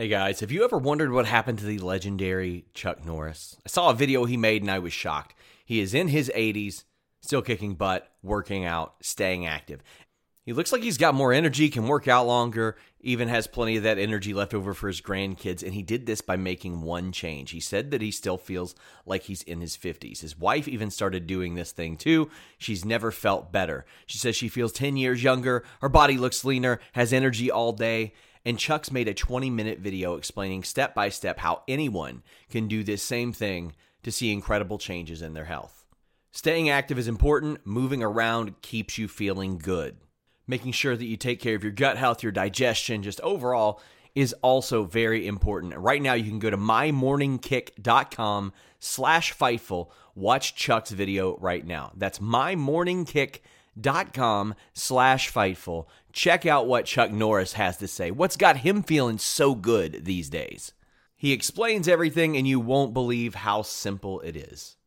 Hey guys, have you ever wondered what happened to the legendary Chuck Norris? I saw a video he made and I was shocked. He is in his 80s, still kicking butt, working out, staying active. He looks like he's got more energy, can work out longer, even has plenty of that energy left over for his grandkids. And he did this by making one change. He said that he still feels like he's in his 50s. His wife even started doing this thing too. She's never felt better. She says she feels 10 years younger, her body looks leaner, has energy all day. And Chuck's made a 20 minute video explaining step by step how anyone can do this same thing to see incredible changes in their health. Staying active is important, moving around keeps you feeling good making sure that you take care of your gut health, your digestion, just overall is also very important. Right now, you can go to mymorningkick.com slash Fightful. Watch Chuck's video right now. That's mymorningkick.com slash Fightful. Check out what Chuck Norris has to say. What's got him feeling so good these days? He explains everything, and you won't believe how simple it is.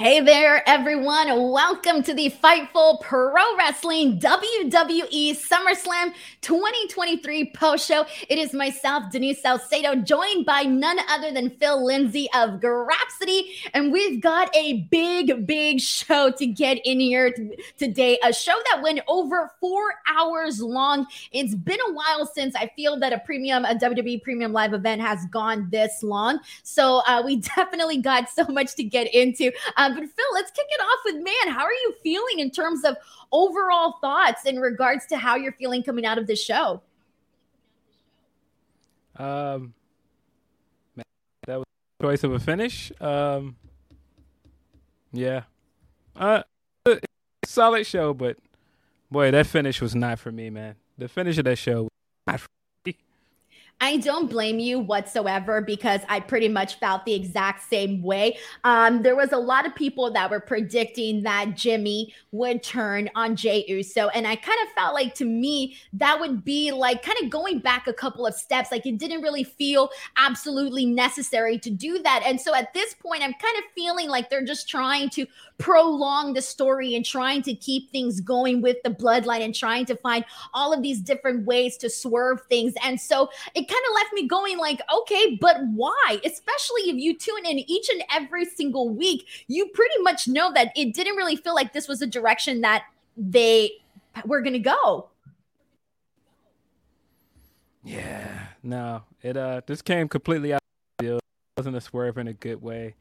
Hey there, everyone. Welcome to the Fightful Pro Wrestling WWE SummerSlam 2023 post show. It is myself, Denise Salcedo, joined by none other than Phil Lindsey of Grapsody. And we've got a big, big show to get in here today. A show that went over four hours long. It's been a while since I feel that a premium, a WWE premium live event has gone this long. So uh, we definitely got so much to get into. Um, but Phil, let's kick it off with man. How are you feeling in terms of overall thoughts in regards to how you're feeling coming out of this show? Um, man, that was choice of a finish. Um, yeah, uh, solid show, but boy, that finish was not for me, man. The finish of that show, not for I don't blame you whatsoever because I pretty much felt the exact same way. Um, there was a lot of people that were predicting that Jimmy would turn on Jey Uso, and I kind of felt like to me that would be like kind of going back a couple of steps. Like it didn't really feel absolutely necessary to do that, and so at this point, I'm kind of feeling like they're just trying to prolong the story and trying to keep things going with the bloodline and trying to find all of these different ways to swerve things, and so it kind of left me going like, okay, but why? Especially if you tune in each and every single week, you pretty much know that it didn't really feel like this was a direction that they were going to go. Yeah, no, it uh, this came completely out. It wasn't a swerve in a good way.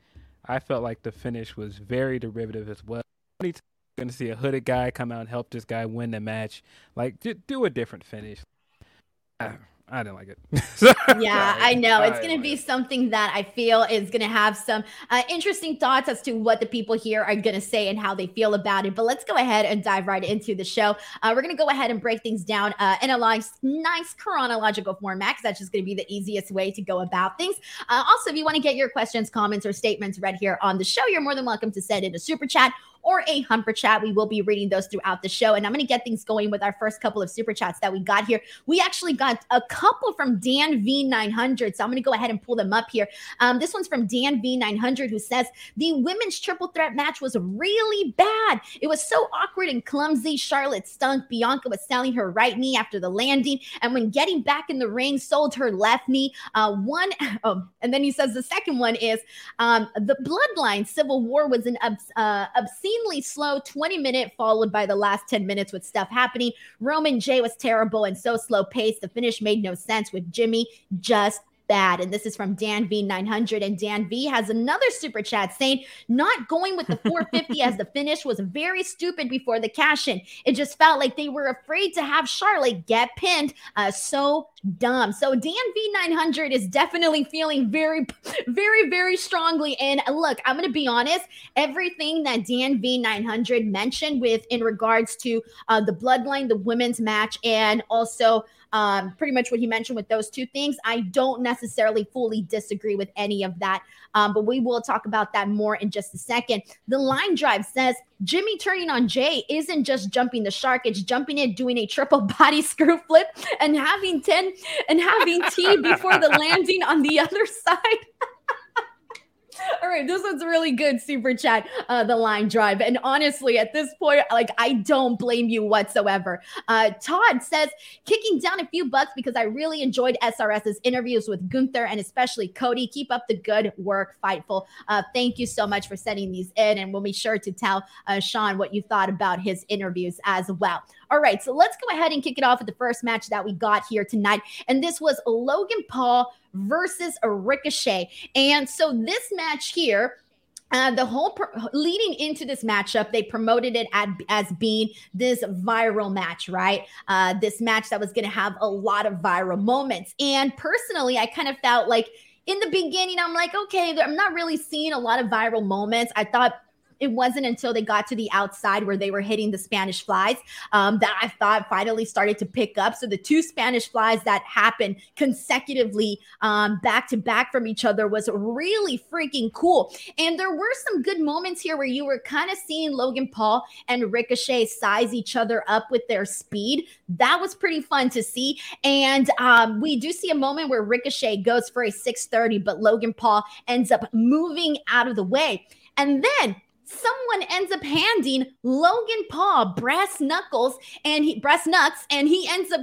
I felt like the finish was very derivative as well. Going to see a hooded guy come out and help this guy win the match. Like, do a different finish. I didn't like it. yeah, I know. It's going to be something that I feel is going to have some uh, interesting thoughts as to what the people here are going to say and how they feel about it. But let's go ahead and dive right into the show. Uh, we're going to go ahead and break things down uh, in a nice, nice chronological format because that's just going to be the easiest way to go about things. Uh, also, if you want to get your questions, comments, or statements read here on the show, you're more than welcome to send in a super chat or a Humper chat. We will be reading those throughout the show. And I'm going to get things going with our first couple of super chats that we got here. We actually got a couple from Dan V900. So I'm going to go ahead and pull them up here. Um, this one's from Dan V900 who says the women's triple threat match was really bad. It was so awkward and clumsy. Charlotte stunk. Bianca was selling her right knee after the landing. And when getting back in the ring, sold her left knee. Uh, one, oh, and then he says the second one is um, the bloodline civil war was an uh, obscene obscenely slow 20 minute followed by the last 10 minutes with stuff happening. Roman Jey was terrible and so slow paced. The finish made no sense with Jimmy just bad. And this is from Dan V900. And Dan V has another super chat saying, not going with the 450 as the finish was very stupid before the cash in. It just felt like they were afraid to have Charlotte get pinned. Uh, so dumb. So Dan V900 is definitely feeling very, very, very strongly. And look, I'm going to be honest, everything that Dan V900 mentioned with in regards to uh, the bloodline, the women's match, and also um, pretty much what he mentioned with those two things. I don't necessarily fully disagree with any of that, um, but we will talk about that more in just a second. The line drive says Jimmy turning on Jey isn't just jumping the shark, it's jumping it, doing a triple body screw flip, and having 10 and having T before the landing on the other side. All right, this one's really good super chat, uh, the line drive. And honestly, at this point, like I don't blame you whatsoever. Uh, Todd says, kicking down a few bucks because I really enjoyed SRS's interviews with Gunther and especially Cody. Keep up the good work, Fightful. Uh, thank you so much for sending these in. And we'll be sure to tell uh, Sean what you thought about his interviews as well. All right, so let's go ahead and kick it off with the first match that we got here tonight. And this was Logan Paul versus Ricochet. And so this match here, uh, the whole leading into this matchup, they promoted it ad- as being this viral match, right? Uh, this match that was going to have a lot of viral moments. And personally, I kind of felt like in the beginning, I'm like, okay, I'm not really seeing a lot of viral moments. I thought it wasn't until they got to the outside where they were hitting the Spanish flies um, that I thought finally started to pick up. So the two Spanish flies that happened consecutively um, back to back from each other was really freaking cool. And there were some good moments here where you were kind of seeing Logan Paul and Ricochet size each other up with their speed. That was pretty fun to see. And um, we do see a moment where Ricochet goes for a 630, but Logan Paul ends up moving out of the way. And then someone ends up handing Logan Paul brass knuckles and he brass nuts, and he ends up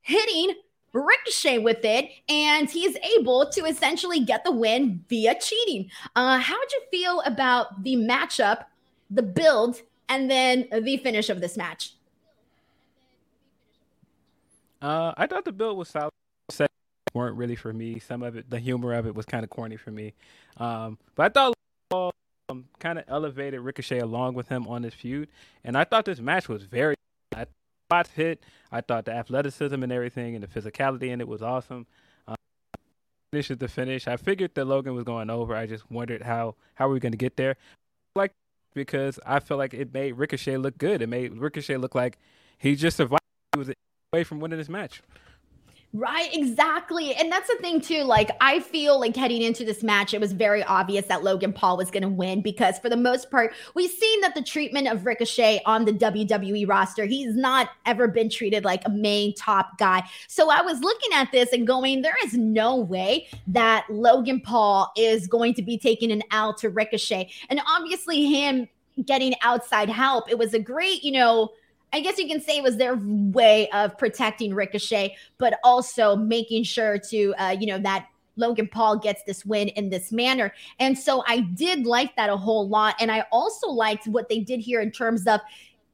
hitting Ricochet with it, and he's able to essentially get the win via cheating. Uh, how would you feel about the matchup, the build, and then the finish of this match? Uh, I thought the build was solid. weren't really for me. Some of it, the humor of it, was kind of corny for me. Um, but I thought um, kind of elevated Ricochet along with him on this feud, and I thought this match was very. I spots hit. I thought the athleticism and everything and the physicality in it was awesome. Um, finish is the finish. I figured that Logan was going over. I just wondered how how we going to get there. Like because I felt like it made Ricochet look good. It made Ricochet look like he just survived. He was away from winning this match. Right, exactly. And that's the thing too. Like I feel like heading into this match, it was very obvious that Logan Paul was going to win because for the most part, we've seen that the treatment of Ricochet on the WWE roster, he's not ever been treated like a main top guy. So I was looking at this and going, there is no way that Logan Paul is going to be taking an L to Ricochet. And obviously him getting outside help, it was a great, you know, I guess you can say it was their way of protecting Ricochet, but also making sure to, uh, you know, that Logan Paul gets this win in this manner. And so I did like that a whole lot. And I also liked what they did here in terms of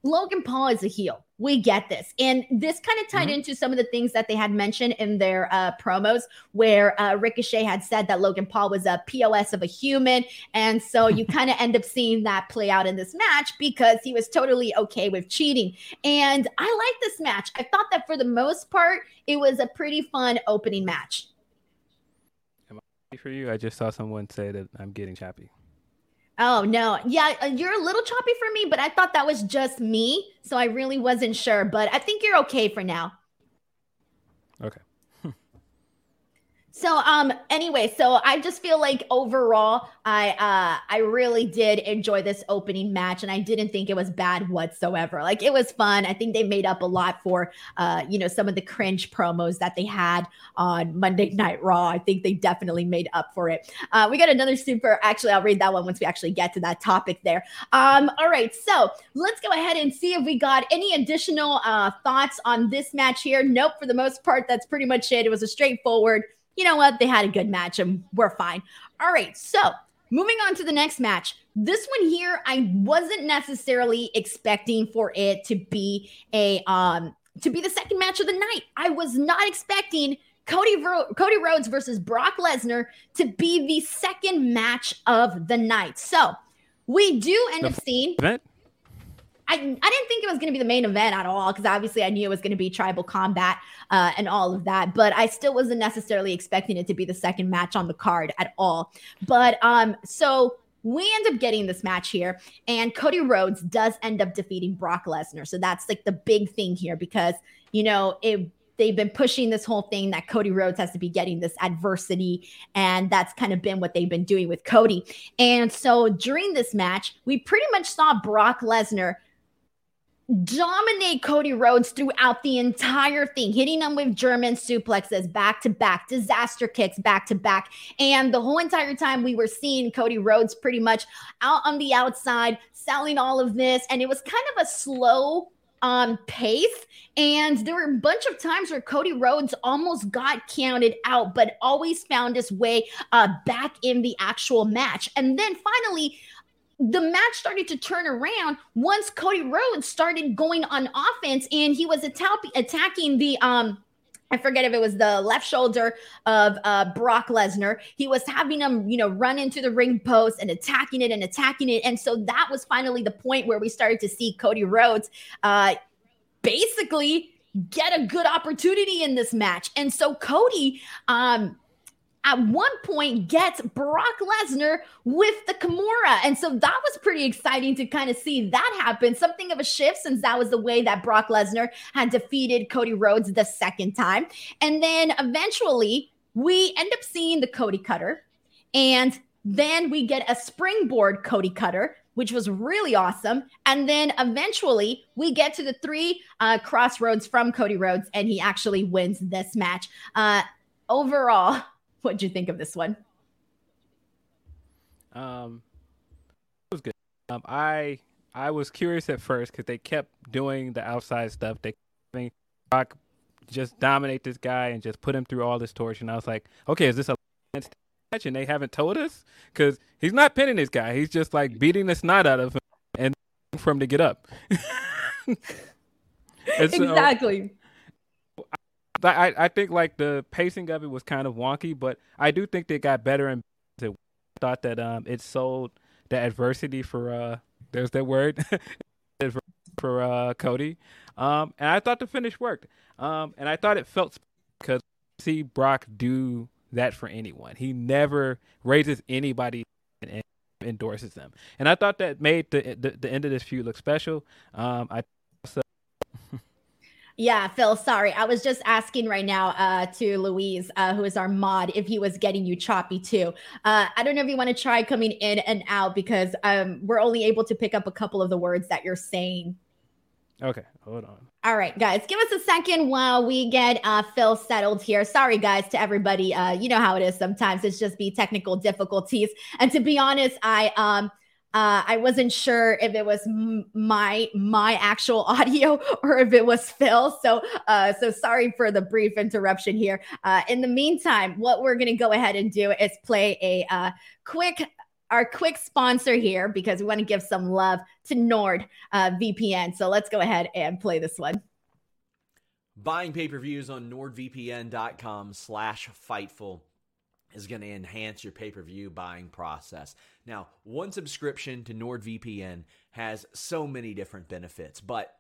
Logan Paul is a heel. We get this. And this kind of tied mm-hmm. into some of the things that they had mentioned in their uh, promos, where uh, Ricochet had said that Logan Paul was a POS of a human. And so you kind of end up seeing that play out in this match because he was totally okay with cheating. And I like this match. I thought that for the most part, it was a pretty fun opening match. Am I for you? I just saw someone say that I'm getting choppy. Oh no. Yeah, uh, you're a little choppy for me, but I thought that was just me, so I really wasn't sure, but I think you're okay for now. Okay. So um anyway, so I just feel like overall I uh I really did enjoy this opening match and I didn't think it was bad whatsoever. Like it was fun. I think they made up a lot for uh you know some of the cringe promos that they had on Monday Night Raw. I think they definitely made up for it. Uh we got another super actually I'll read that one once we actually get to that topic there. Um all right, so let's go ahead and see if we got any additional uh thoughts on this match here. Nope, for the most part that's pretty much it. It was a straightforward you know what? They had a good match and we're fine. All right. So moving on to the next match. This one here, I wasn't necessarily expecting for it to be a um to be the second match of the night. I was not expecting Cody Ro- Cody Rhodes versus Brock Lesnar to be the second match of the night. So we do end the up seeing. Event? I, I didn't think it was going to be the main event at all because obviously I knew it was going to be tribal combat uh, and all of that, but I still wasn't necessarily expecting it to be the second match on the card at all. But um, so we end up getting this match here, and Cody Rhodes does end up defeating Brock Lesnar. So that's like the big thing here because you know it they've been pushing this whole thing that Cody Rhodes has to be getting this adversity. And that's kind of been what they've been doing with Cody. And so during this match, we pretty much saw Brock Lesnar dominate Cody Rhodes throughout the entire thing, hitting him with German suplexes back to back, disaster kicks back to back. And the whole entire time we were seeing Cody Rhodes pretty much out on the outside, selling all of this. And it was kind of a slow um pace and there were a bunch of times where Cody Rhodes almost got counted out but always found his way uh back in the actual match and then finally the match started to turn around once Cody Rhodes started going on offense and he was atta- attacking the um I forget if it was the left shoulder of uh, Brock Lesnar. He was having him, you know, run into the ring post and attacking it and attacking it. And so that was finally the point where we started to see Cody Rhodes uh, basically get a good opportunity in this match. And so Cody, um, at one point gets Brock Lesnar with the Kimura. And so that was pretty exciting to kind of see that happen. Something of a shift since that was the way that Brock Lesnar had defeated Cody Rhodes the second time. And then eventually we end up seeing the Cody Cutter. And then we get a springboard Cody Cutter, which was really awesome. And then eventually we get to the three uh, Cross Rhodes from Cody Rhodes, and he actually wins this match. Uh, overall, What'd you think of this one? Um, it was good. Um, I I was curious at first because they kept doing the outside stuff. They think Rock just dominate this guy and just put him through all this torture. And I was like, okay, is this a match? And they haven't told us because he's not pinning this guy. He's just like beating the snot out of him and for him to get up. so, exactly. I I think like the pacing of it was kind of wonky, but I do think they got better and I thought that um it sold the adversity for uh there's that word for uh Cody. Um and I thought the finish worked. Um and I thought it felt because see Brock do that for anyone. He never raises anybody and endorses them. And I thought that made the the, the end of this feud look special. Um I yeah, Phil, sorry. I was just asking right now uh, to Louise, uh, who is our mod, if he was getting you choppy too. Uh, I don't know if you want to try coming in and out because um, we're only able to pick up a couple of the words that you're saying. Okay, hold on. All right, guys, give us a second while we get uh, Phil settled here. Sorry, guys, to everybody. Uh, you know how it is sometimes. It's just be technical difficulties. And to be honest, I um uh, I wasn't sure if it was m- my my actual audio or if it was Phil. So uh, so sorry for the brief interruption here. Uh, in the meantime, what we're gonna go ahead and do is play a uh, quick our quick sponsor here because we want to give some love to Nord uh, VPN. So let's go ahead and play this one. Buying pay-per-views on nordvpn.com slash fightful is going to enhance your pay per view buying process. Now, one subscription to NordVPN has so many different benefits, but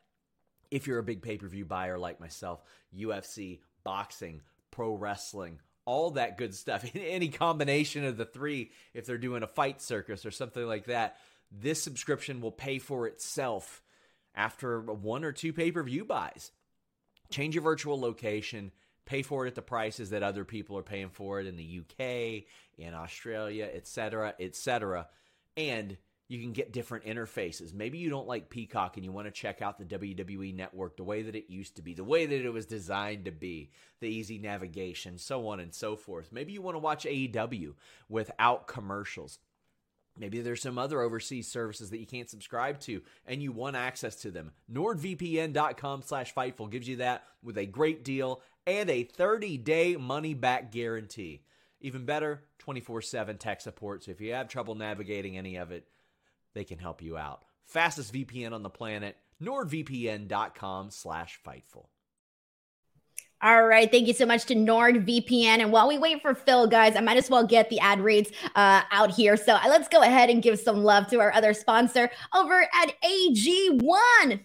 if you're a big pay per view buyer like myself, UFC, boxing, pro wrestling, all that good stuff, any combination of the three, if they're doing a fight circus or something like that, this subscription will pay for itself after one or two pay per view buys. Change your virtual location pay for it at the prices that other people are paying for it in the UK, in Australia, etc., etc. And you can get different interfaces. Maybe you don't like Peacock and you want to check out the WWE network the way that it used to be, the way that it was designed to be, the easy navigation, so on and so forth. Maybe you want to watch AEW without commercials. Maybe there's some other overseas services that you can't subscribe to and you want access to them. NordVPN.com slash Fightful gives you that with a great deal and a 30 day money back guarantee. Even better, 24 7 tech support. So if you have trouble navigating any of it, they can help you out. Fastest VPN on the planet, nordvpn.com slash Fightful. All right. Thank you so much to NordVPN. And while we wait for Phil, guys, I might as well get the ad reads uh, out here. So uh, let's go ahead and give some love to our other sponsor over at AG1.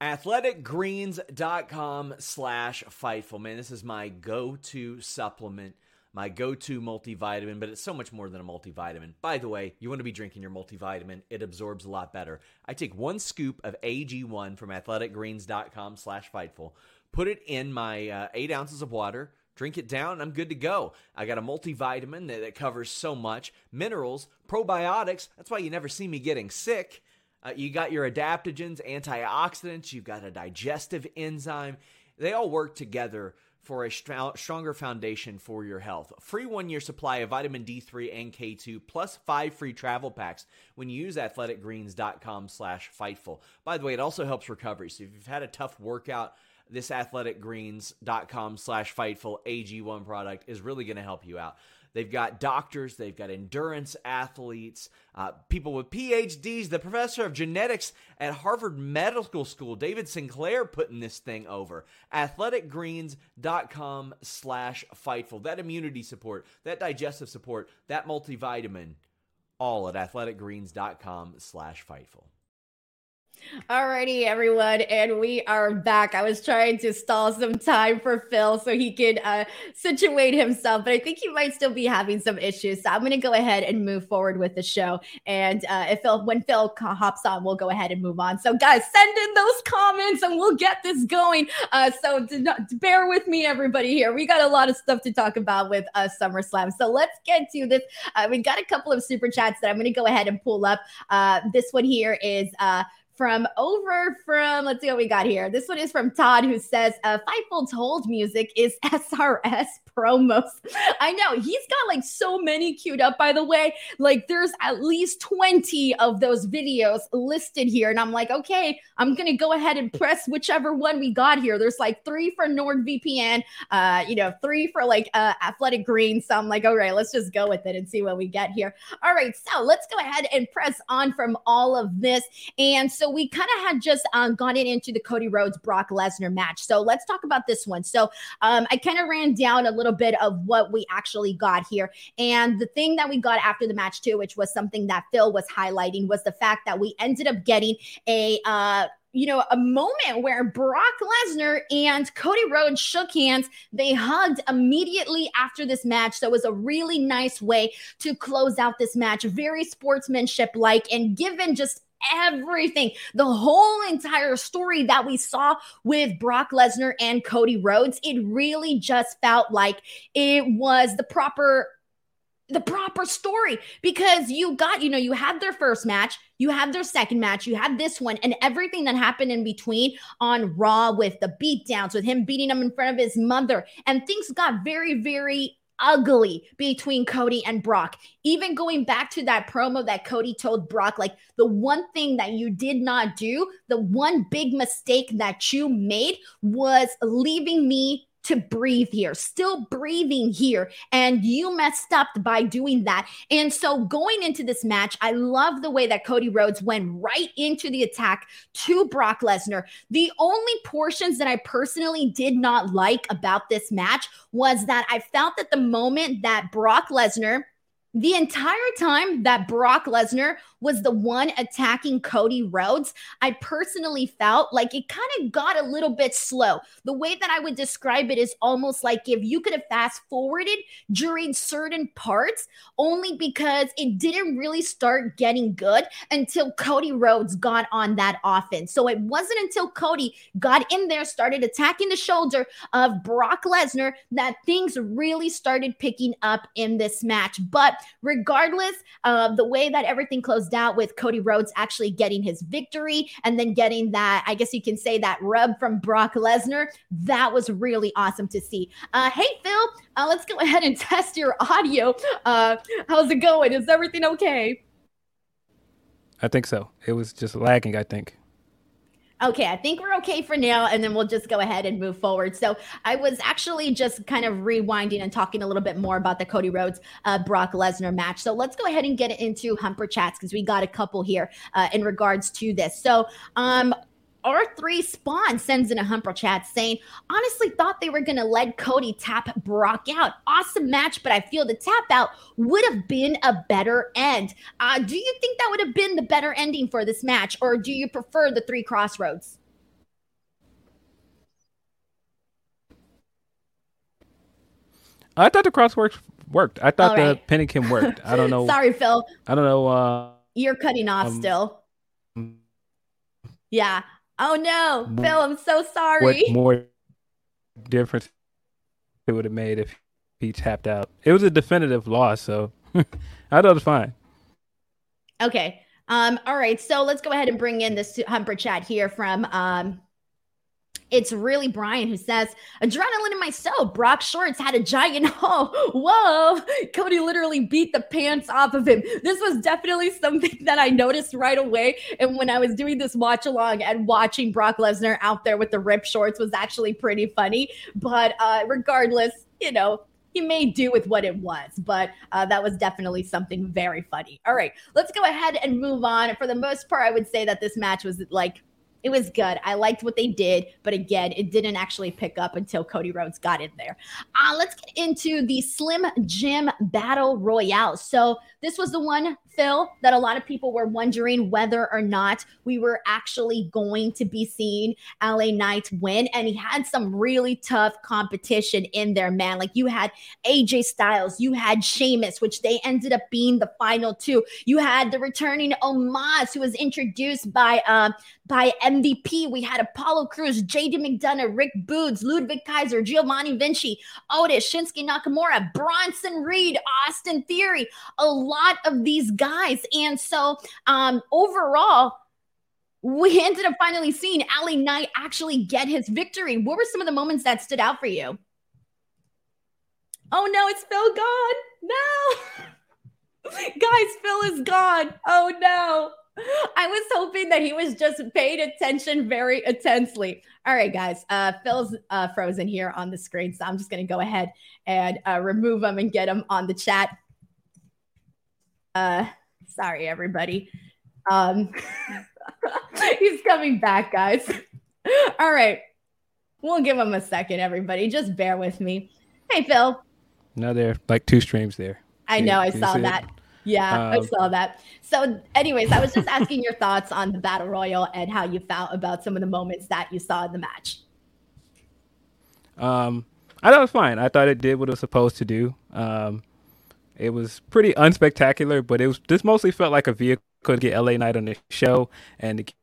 Athleticgreens.com slash Fightful. Man, this is my go to supplement my go to multivitamin, but it's so much more than a multivitamin. By the way, you want to be drinking your multivitamin, it absorbs a lot better. I take one scoop of AG1 from athleticgreens.com slash Fightful, put it in my uh, eight ounces of water, drink it down, and I'm good to go. I got a multivitamin that, that covers so much minerals, probiotics. That's why you never see me getting sick. Uh, you got your adaptogens, antioxidants, you've got a digestive enzyme. They all work together for a stronger foundation for your health. Free one year supply of vitamin D3 and K2 plus five free travel packs when you use athleticgreens.com slash fightful. By the way, it also helps recovery. So if you've had a tough workout, this athleticgreens.com slash fightful AG1 product is really going to help you out. They've got doctors, they've got endurance athletes, uh, people with PhDs. The professor of genetics at Harvard Medical School, David Sinclair, putting this thing over. Athleticgreens.com slash Fightful. That immunity support, that digestive support, that multivitamin, all at athleticgreens.com slash Fightful. Alrighty, everyone, and we are back. I was trying to stall some time for Phil so he could uh, situate himself, but I think he might still be having some issues. So I'm going to go ahead and move forward with the show. And uh, if Phil, when Phil hops on, we'll go ahead and move on. So guys, send in those comments and we'll get this going. Uh, so to bear with me, everybody here. We got a lot of stuff to talk about with uh, SummerSlam. So let's get to this. Uh, we got a couple of super chats that I'm going to go ahead and pull up. Uh, this one here is uh, from over from let's see what we got here. This one is from Todd who says uh hold music is SRS promos. I know he's got like so many queued up, by the way. Like there's at least 20 of those videos listed here. And I'm like, okay, I'm gonna go ahead and press whichever one we got here. There's like three for NordVPN, uh, you know, three for like uh athletic green. So I'm like, all right, let's just go with it and see what we get here. All right, so let's go ahead and press on from all of this. And so we kind of had just um, gone into the Cody Rhodes Brock Lesnar match. So let's talk about this one. So um, I kind of ran down a little little bit of what we actually got here. And the thing that we got after the match, too, which was something that Phil was highlighting, was the fact that we ended up getting a, uh, you know, a moment where Brock Lesnar and Cody Rhodes shook hands. They hugged immediately after this match. So it was a really nice way to close out this match. Very sportsmanship like. And given just everything, the whole entire story that we saw with Brock Lesnar and Cody Rhodes, it really just felt like it was the proper the proper story. Because you got, you know, you had their first match, you had their second match, you had this one, and everything that happened in between on Raw with the beatdowns, with him beating him in front of his mother, and things got very, very ugly between Cody and Brock. Even going back to that promo that Cody told Brock, like the one thing that you did not do, the one big mistake that you made was leaving me to breathe here, still breathing here. And you messed up by doing that. And so going into this match, I love the way that Cody Rhodes went right into the attack to Brock Lesnar. The only portions that I personally did not like about this match was that I felt that the moment that Brock Lesnar the entire time that Brock Lesnar was the one attacking Cody Rhodes, I personally felt like it kind of got a little bit slow. The way that I would describe it is almost like if you could have fast forwarded during certain parts, only because it didn't really start getting good until Cody Rhodes got on that offense. So it wasn't until Cody got in there, started attacking the shoulder of Brock Lesnar, that things really started picking up in this match. But regardless of the way that everything closed out with Cody Rhodes actually getting his victory and then getting that, I guess you can say that rub from Brock Lesnar, that was really awesome to see. Uh, hey, Phil, uh, let's go ahead and test your audio. Uh, how's it going? Is everything okay? I think so. It was just lagging, I think. Okay, I think we're okay for now, and then we'll just go ahead and move forward. So, I was actually just kind of rewinding and talking a little bit more about the Cody Rhodes uh, Brock Lesnar match. So, let's go ahead and get into Humper Chats because we got a couple here uh, in regards to this. So, um, R3 Spawn sends in a Humper chat saying, honestly thought they were going to let Cody tap Brock out. Awesome match, but I feel the tap out would have been a better end. Uh, do you think that would have been the better ending for this match, or do you prefer the three Cross Rhodes? I thought the crossworks worked. I thought right. the Pennington worked. I don't know. Sorry, Phil. I don't know. Uh, You're cutting off um, still. Yeah, Oh no, Phil, I'm so sorry. What more difference it would have made if he tapped out? It was a definitive loss, so I thought it was fine. Okay. Um, all right, so let's go ahead and bring in this Humper chat here from um it's really Brian who says, Adrenaline in my soul. Brock Shorts had a giant hole. Whoa. Cody literally beat the pants off of him. This was definitely something that I noticed right away. And when I was doing this watch along and watching Brock Lesnar out there with the ripped shorts was actually pretty funny. But uh, regardless, you know, he may do with what it was, but uh, that was definitely something very funny. All right, let's go ahead and move on. For the most part, I would say that this match was like it was good. I liked what they did, but again, it didn't actually pick up until Cody Rhodes got in there. Uh, let's get into the Slim Jim Battle Royale. So this was the one Phil, that a lot of people were wondering whether or not we were actually going to be seeing LA Knight win. And he had some really tough competition in there, man. Like you had AJ Styles, you had Sheamus, which they ended up being the final two. You had the returning Omos, who was introduced by um by MVP. We had Apollo Crews, JD McDonagh, Rick Boogs, Ludwig Kaiser, Giovanni Vinci, Otis, Shinsuke Nakamura, Bronson Reed, Austin Theory. A lot of these guys. And so um, overall, we ended up finally seeing LA Knight actually get his victory. What were some of the moments that stood out for you? Oh no, it's Phil gone. No. Guys, Phil is gone. Oh no. I was hoping that he was just paying attention very intensely. All right, guys. Uh, Phil's uh, frozen here on the screen, so I'm just going to go ahead and uh, remove him and get him on the chat. Uh, sorry, everybody. Um, he's coming back, guys. All right. We'll give him a second, everybody. Just bear with me. Hey, Phil. No, there like two streams there. I know. I saw that. It? Yeah, um, I saw that. So, anyways, I was just asking your thoughts on the battle royal and how you felt about some of the moments that you saw in the match. Um, I thought it was fine. I thought it did what it was supposed to do. Um, it was pretty unspectacular, but it was this mostly felt like a vehicle to get LA Knight on the show and to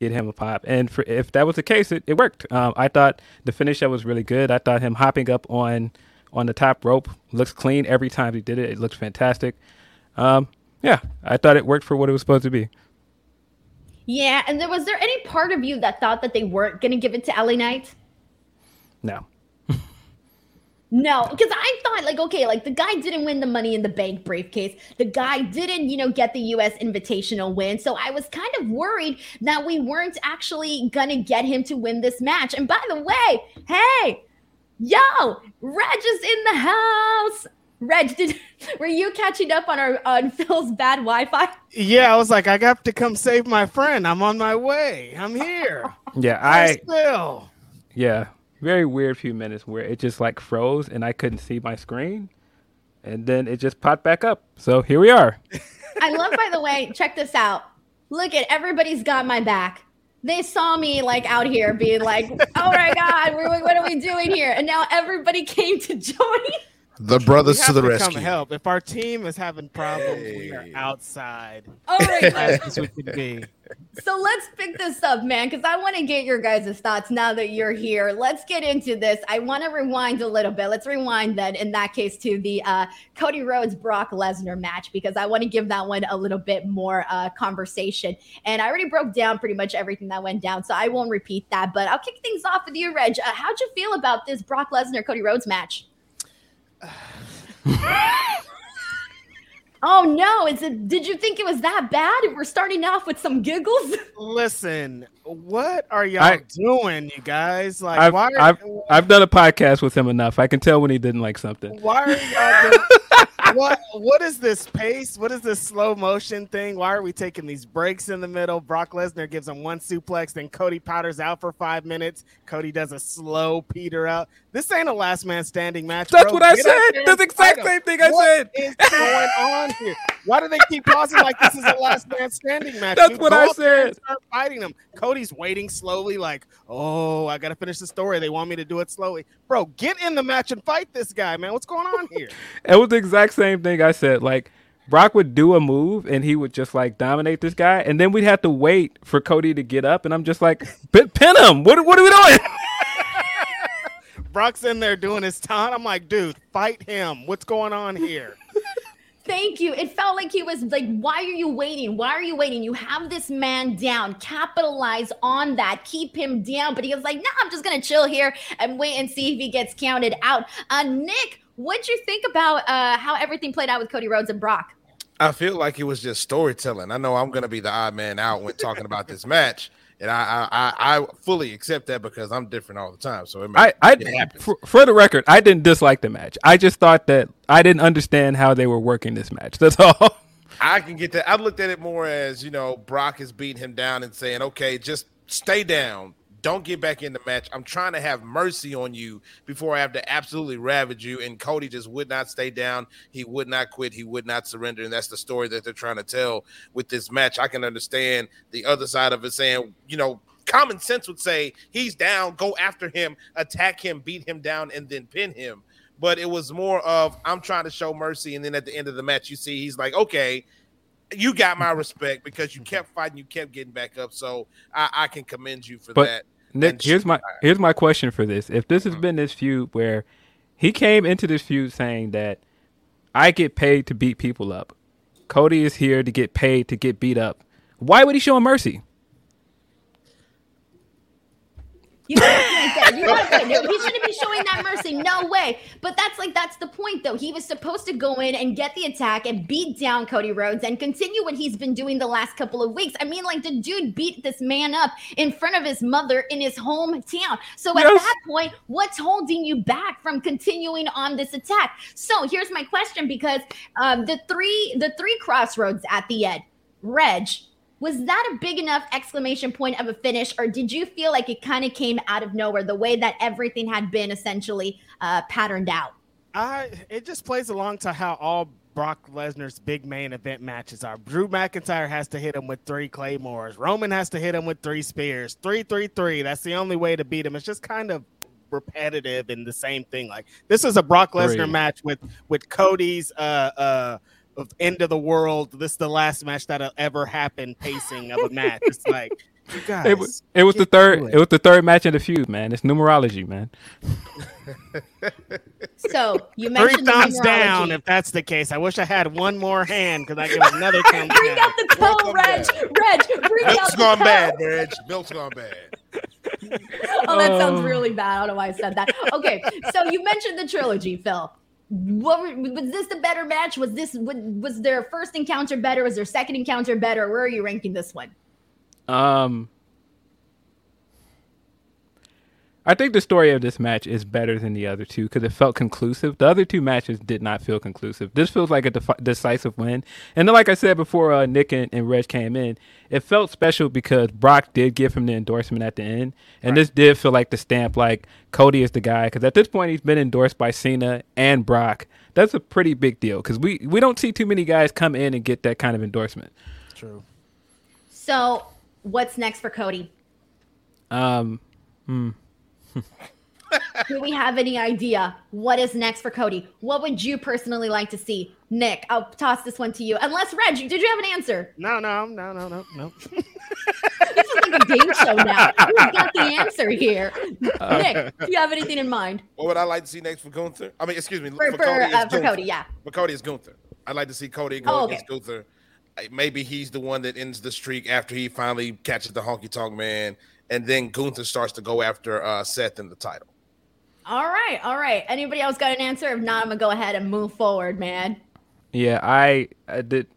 get him a pop. And for, if that was the case, it, it worked. Um, I thought the finish that was really good. I thought him hopping up on on the top rope looks clean every time he did it. It looks fantastic. Um, yeah, I thought it worked for what it was supposed to be. Yeah, and there was there any part of you that thought that they weren't going to give it to LA Knight? No. No, because I thought like okay, like the guy didn't win the money in the bank briefcase. The guy didn't, you know, get the US invitational win. So I was kind of worried that we weren't actually gonna get him to win this match. And by the way, hey, yo, Reg is in the house. Reg, did were you catching up on our on Phil's bad Wi-Fi? Yeah, I was like, I got to come save my friend. I'm on my way. I'm here. yeah, I Phil. Yeah, very weird few minutes where it just like froze and I couldn't see my screen. And then it just popped back up. So here we are. I love, by the way, check this out. Look at everybody's got my back. They saw me like out here being like, oh my God, what are we doing here? And now everybody came to join. The brothers to the to rescue. Come help. If our team is having problems, hey. we are outside. All right, as we can be. So let's pick this up, man, because I want to get your guys' thoughts now that you're here. Let's get into this. I want to rewind a little bit. Let's rewind then, in that case, to the uh, Cody Rhodes Brock Lesnar match because I want to give that one a little bit more uh, conversation. And I already broke down pretty much everything that went down, so I won't repeat that. But I'll kick things off with you, Reg. Uh, how'd you feel about this Brock Lesnar Cody Rhodes match? Oh no! Is it? Did you think it was that bad? We're starting off with some giggles. Listen, what are y'all I, doing, you guys? Like, I've, why? Are, I've, I've done a podcast with him enough. I can tell when he didn't like something. Why are y'all? Doing, what what is this pace? What is this slow motion thing? Why are we taking these breaks in the middle? Brock Lesnar gives him one suplex, then Cody powders out for five minutes. Cody does a slow peter out. This ain't a last man standing match. That's bro. what I Get said. That's the exact same thing I what said. What is going on here? Why do they keep pausing like this is a last man standing match? That's Dude, what I said. Start fighting them. Cody's waiting slowly, like, oh, I gotta finish the story. They want me to do it slowly, bro. Get in the match and fight this guy, man. What's going on here? it was the exact same thing I said. Like. Brock would do a move and he would just like dominate this guy, and then we'd have to wait for Cody to get up, and I'm just like, pin him. What, what are we doing? Brock's in there doing his taunt. I'm like, dude, fight him. What's going on here? Thank you. It felt like he was like, Why are you waiting? Why are you waiting? You have this man down. Capitalize on that. Keep him down. But he was like, No, I'm just going to chill here and wait and see if he gets counted out. Uh, Nick, what'd you think about uh, how everything played out with Cody Rhodes and Brock? I feel like it was just storytelling. I know I'm going to be the odd man out when talking about this match and I, I I fully accept that because I'm different all the time. So it I, I it for, for, the record, I didn't dislike the match. I just thought that I didn't understand how they were working this match. That's all. I can get that. I looked at it more as you know, Brock is beating him down and saying, "Okay, just stay down, don't get back in the match. I'm trying to have mercy on you before I have to absolutely ravage you. And Cody just would not stay down. He would not quit. He would not surrender. And that's the story that they're trying to tell with this match. I can understand the other side of it saying, you know, common sense would say he's down, go after him, attack him, beat him down, and then pin him. But it was more of I'm trying to show mercy. And then at the end of the match, you see he's like, okay, you got my respect because you kept fighting, you kept getting back up. So I, I can commend you for but, that. Nick, here's my here's my question for this. If this has mm-hmm. been this feud where he came into this feud saying that I get paid to beat people up. Cody is here to get paid to get beat up. Why would he show him mercy? You got You got He shouldn't be showing that mercy. No way. But that's like that's the point, though. He was supposed to go in and get the attack and beat down Cody Rhodes and continue what he's been doing the last couple of weeks. I mean, like the dude beat this man up in front of his mother in his hometown. So at yes. that point, what's holding you back from continuing on this attack? So here's my question: because um, the three the three Cross Rhodes at the end, Reg, was that a big enough exclamation point of a finish, or did you feel like it kind of came out of nowhere, the way that everything had been essentially uh, patterned out? Uh, it just plays along to how all Brock Lesnar's big main event matches are. Drew McIntyre has to hit him with three claymores. Roman has to hit him with three spears. Three, three, three. That's the only way to beat him. It's just kind of repetitive and the same thing. Like this is a Brock Lesnar match with with Cody's uh uh of end of the world. This is the last match that'll ever happen. Pacing of a match. It's like you guys. It was, it was the third. It. it was the third match in the feud, man. It's numerology, man. so you mentioned three thumbs down if that's the case. I wish I had one more hand because I give another thumb down. Bring out the toe, Reg. Reg, bring Milk's out gone bad, Reg. Milk's gone bad. oh, that sounds oh. really bad. I don't know why I said that. Okay, so you mentioned the trilogy, Phil what was this the better match? Was this was their first encounter better? Was their second encounter better? Where are you ranking this one? Um, I think the story of this match is better than the other two because it felt conclusive. The other two matches did not feel conclusive. This feels like a def- decisive win. And then, like I said before, uh, Nick and, and Reg came in, it felt special because Brock did give him the endorsement at the end, and right. this did feel like the stamp, like Cody is the guy. Because at this point, he's been endorsed by Cena and Brock. That's a pretty big deal because we we don't see too many guys come in and get that kind of endorsement. True. So, what's next for Cody? Um. Hmm. Do we have any idea what is next for Cody? What would you personally like to see? Nick, I'll toss this one to you. Unless Reg, did you have an answer? No, no, no, no, no, no. this is like a game show now. Who's got the answer here? Uh, Nick, do you have anything in mind? What would I like to see next for Gunther? I mean, excuse me, for, for, for, Cody, uh, for Cody, yeah. For Cody is Gunther. I'd like to see Cody go oh, okay. against Gunther. Maybe he's the one that ends the streak after he finally catches the honky tonk man, and then Gunther starts to go after uh, Seth in the title. All right, all right. Anybody else got an answer? If not, I'm gonna go ahead and move forward, man. Yeah, I, I did.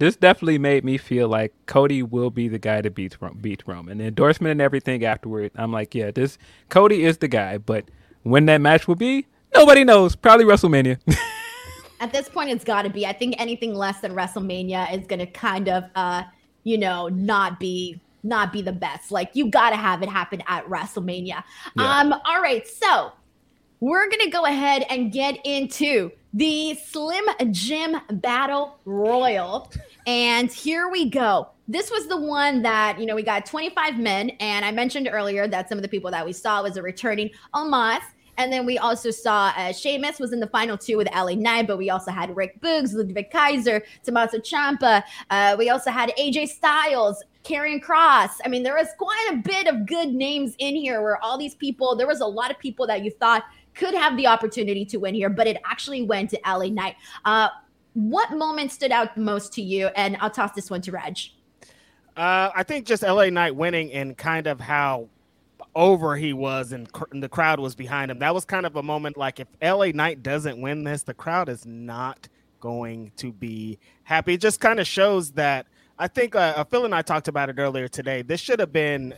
This definitely made me feel like Cody will be the guy to beat beat Roman. The endorsement and everything afterward, I'm like, yeah, this Cody is the guy. But when that match will be, nobody knows. Probably WrestleMania. At this point, it's got to be. I think anything less than WrestleMania is going to kind of, uh, you know, not be not be the best. Like you got to have it happen at WrestleMania. Yeah. Um. All right. So we're going to go ahead and get into the Slim Jim Battle Royal. And here we go. This was the one that, you know, we got 25 men. And I mentioned earlier that some of the people that we saw was a returning Omos. And then we also saw uh, Sheamus was in the final two with LA Knight, but we also had Rick Boogs, Ludwig Kaiser, Tommaso Ciampa. Uh, we also had AJ Styles, Karrion Cross. I mean, there was quite a bit of good names in here where all these people, there was a lot of people that you thought could have the opportunity to win here, but it actually went to LA Knight. Uh, what moment stood out most to you? And I'll toss this one to Reg. Uh, I think just LA Knight winning and kind of how over he was and, cr- and, the crowd was behind him. That was kind of a moment like if LA Knight doesn't win this, the crowd is not going to be happy. It just kind of shows that I think uh, Phil and I talked about it earlier today. This should have been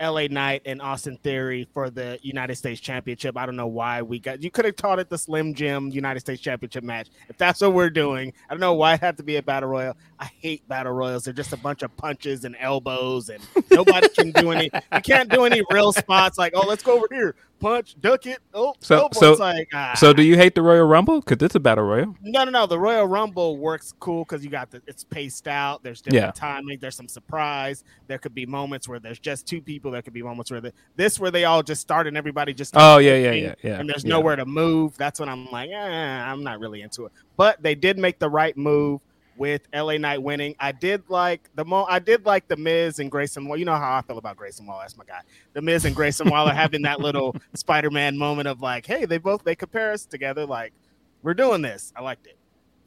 LA Knight and Austin Theory for the United States Championship. I don't know why we got you could have taught it the Slim Jim United States Championship match. If that's what we're doing, I don't know why it had to be a battle royal. I hate battle royals. They're just a bunch of punches and elbows and nobody can do any you can't do any real spots like, oh let's go over here punch, duck it. Oh, so so like, ah. so do you hate the Royal Rumble? Because it's a battle royal. No, no, no. The Royal Rumble works cool because you got the it's paced out. There's different yeah. timing. There's some surprise. There could be moments where there's just two people. There could be moments where the, this where they all just start and everybody just oh yeah yeah yeah yeah. And there's yeah. nowhere to move. That's when I'm like, eh, I'm not really into it. But they did make the right move with LA Knight winning. I did like the mo I did like the Miz and Grayson. Well, you know how I feel about Grayson Waller. That's my guy. The Miz and Grayson Waller having that little Spider-Man moment of like, hey, they both they compare us together. Like, we're doing this. I liked it.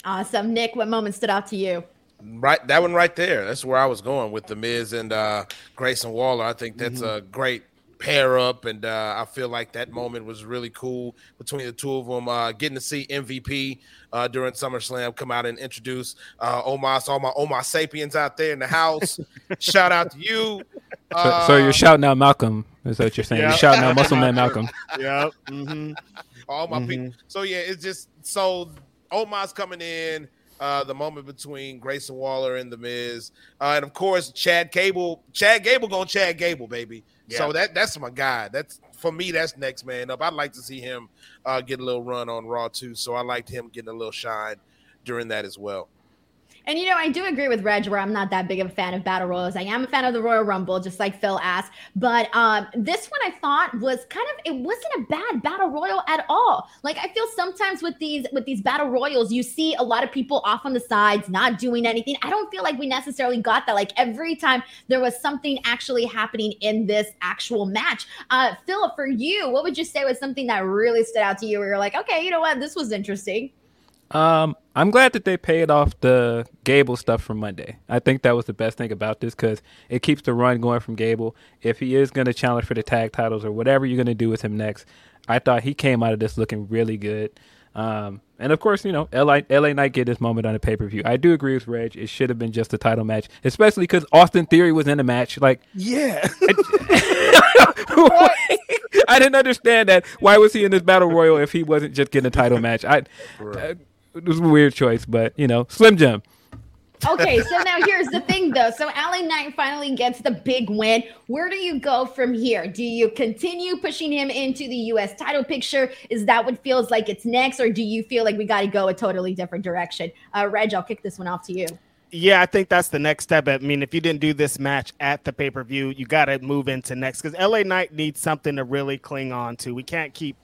Awesome. Nick, what moment stood out to you? Right, that one right there. That's where I was going with the Miz and uh, Grayson Waller. I think that's mm-hmm. a great pair up, and uh, I feel like that moment was really cool between the two of them. Uh, getting to see MVP uh, during SummerSlam come out and introduce uh, Omos, all my Omos Sapiens out there in the house. Shout out to you. So, so, you're uh, shouting out Malcolm? Is that what you're saying? Yep. You're shouting out Muscle Man Malcolm. Yep. Mm-hmm. All my mm-hmm. people. So yeah, it's just so Omos coming in. Uh, the moment between Grayson Waller and The Miz, uh, and of course Chad Gable. Chad Gable going Chad Gable, baby. Yeah. So that that's my guy. That's for me. That's next man up. I'd like to see him uh, get a little run on Raw too. So I liked him getting a little shine during that as well. And you know, I do agree with Reg where I'm not that big of a fan of battle royals. I am a fan of the Royal Rumble, just like Phil asked. But um, this one I thought was kind of it wasn't a bad battle royal at all. Like I feel sometimes with these with these battle royals, you see a lot of people off on the sides, not doing anything. I don't feel like we necessarily got that. Like every time there was something actually happening in this actual match. Uh, Phil, for you, what would you say was something that really stood out to you? Where you're like, okay, you know what, this was interesting. Um, I'm glad that they paid off the Gable stuff from Monday. I think that was the best thing about this because it keeps the run going from Gable. If he is going to challenge for the tag titles or whatever you're going to do with him next, I thought he came out of this looking really good. Um, and of course, you know, LA, LA Knight get this moment on the pay per view. I do agree with Reg. It should have been just a title match, especially because Austin Theory was in the match. Like, yeah. I didn't understand that. Why was he in this battle royal if he wasn't just getting a title match? I, right. I it was a weird choice, but you know, Slim Jim. okay, so now here's the thing though. So LA Knight finally gets the big win. Where do you go from here? Do you continue pushing him into the US title picture? Is that what feels like it's next? Or do you feel like we got to go a totally different direction? Uh, Reg, I'll kick this one off to you. Yeah, I think that's the next step. I mean, if you didn't do this match at the pay per view, you got to move into next because LA Knight needs something to really cling on to. We can't keep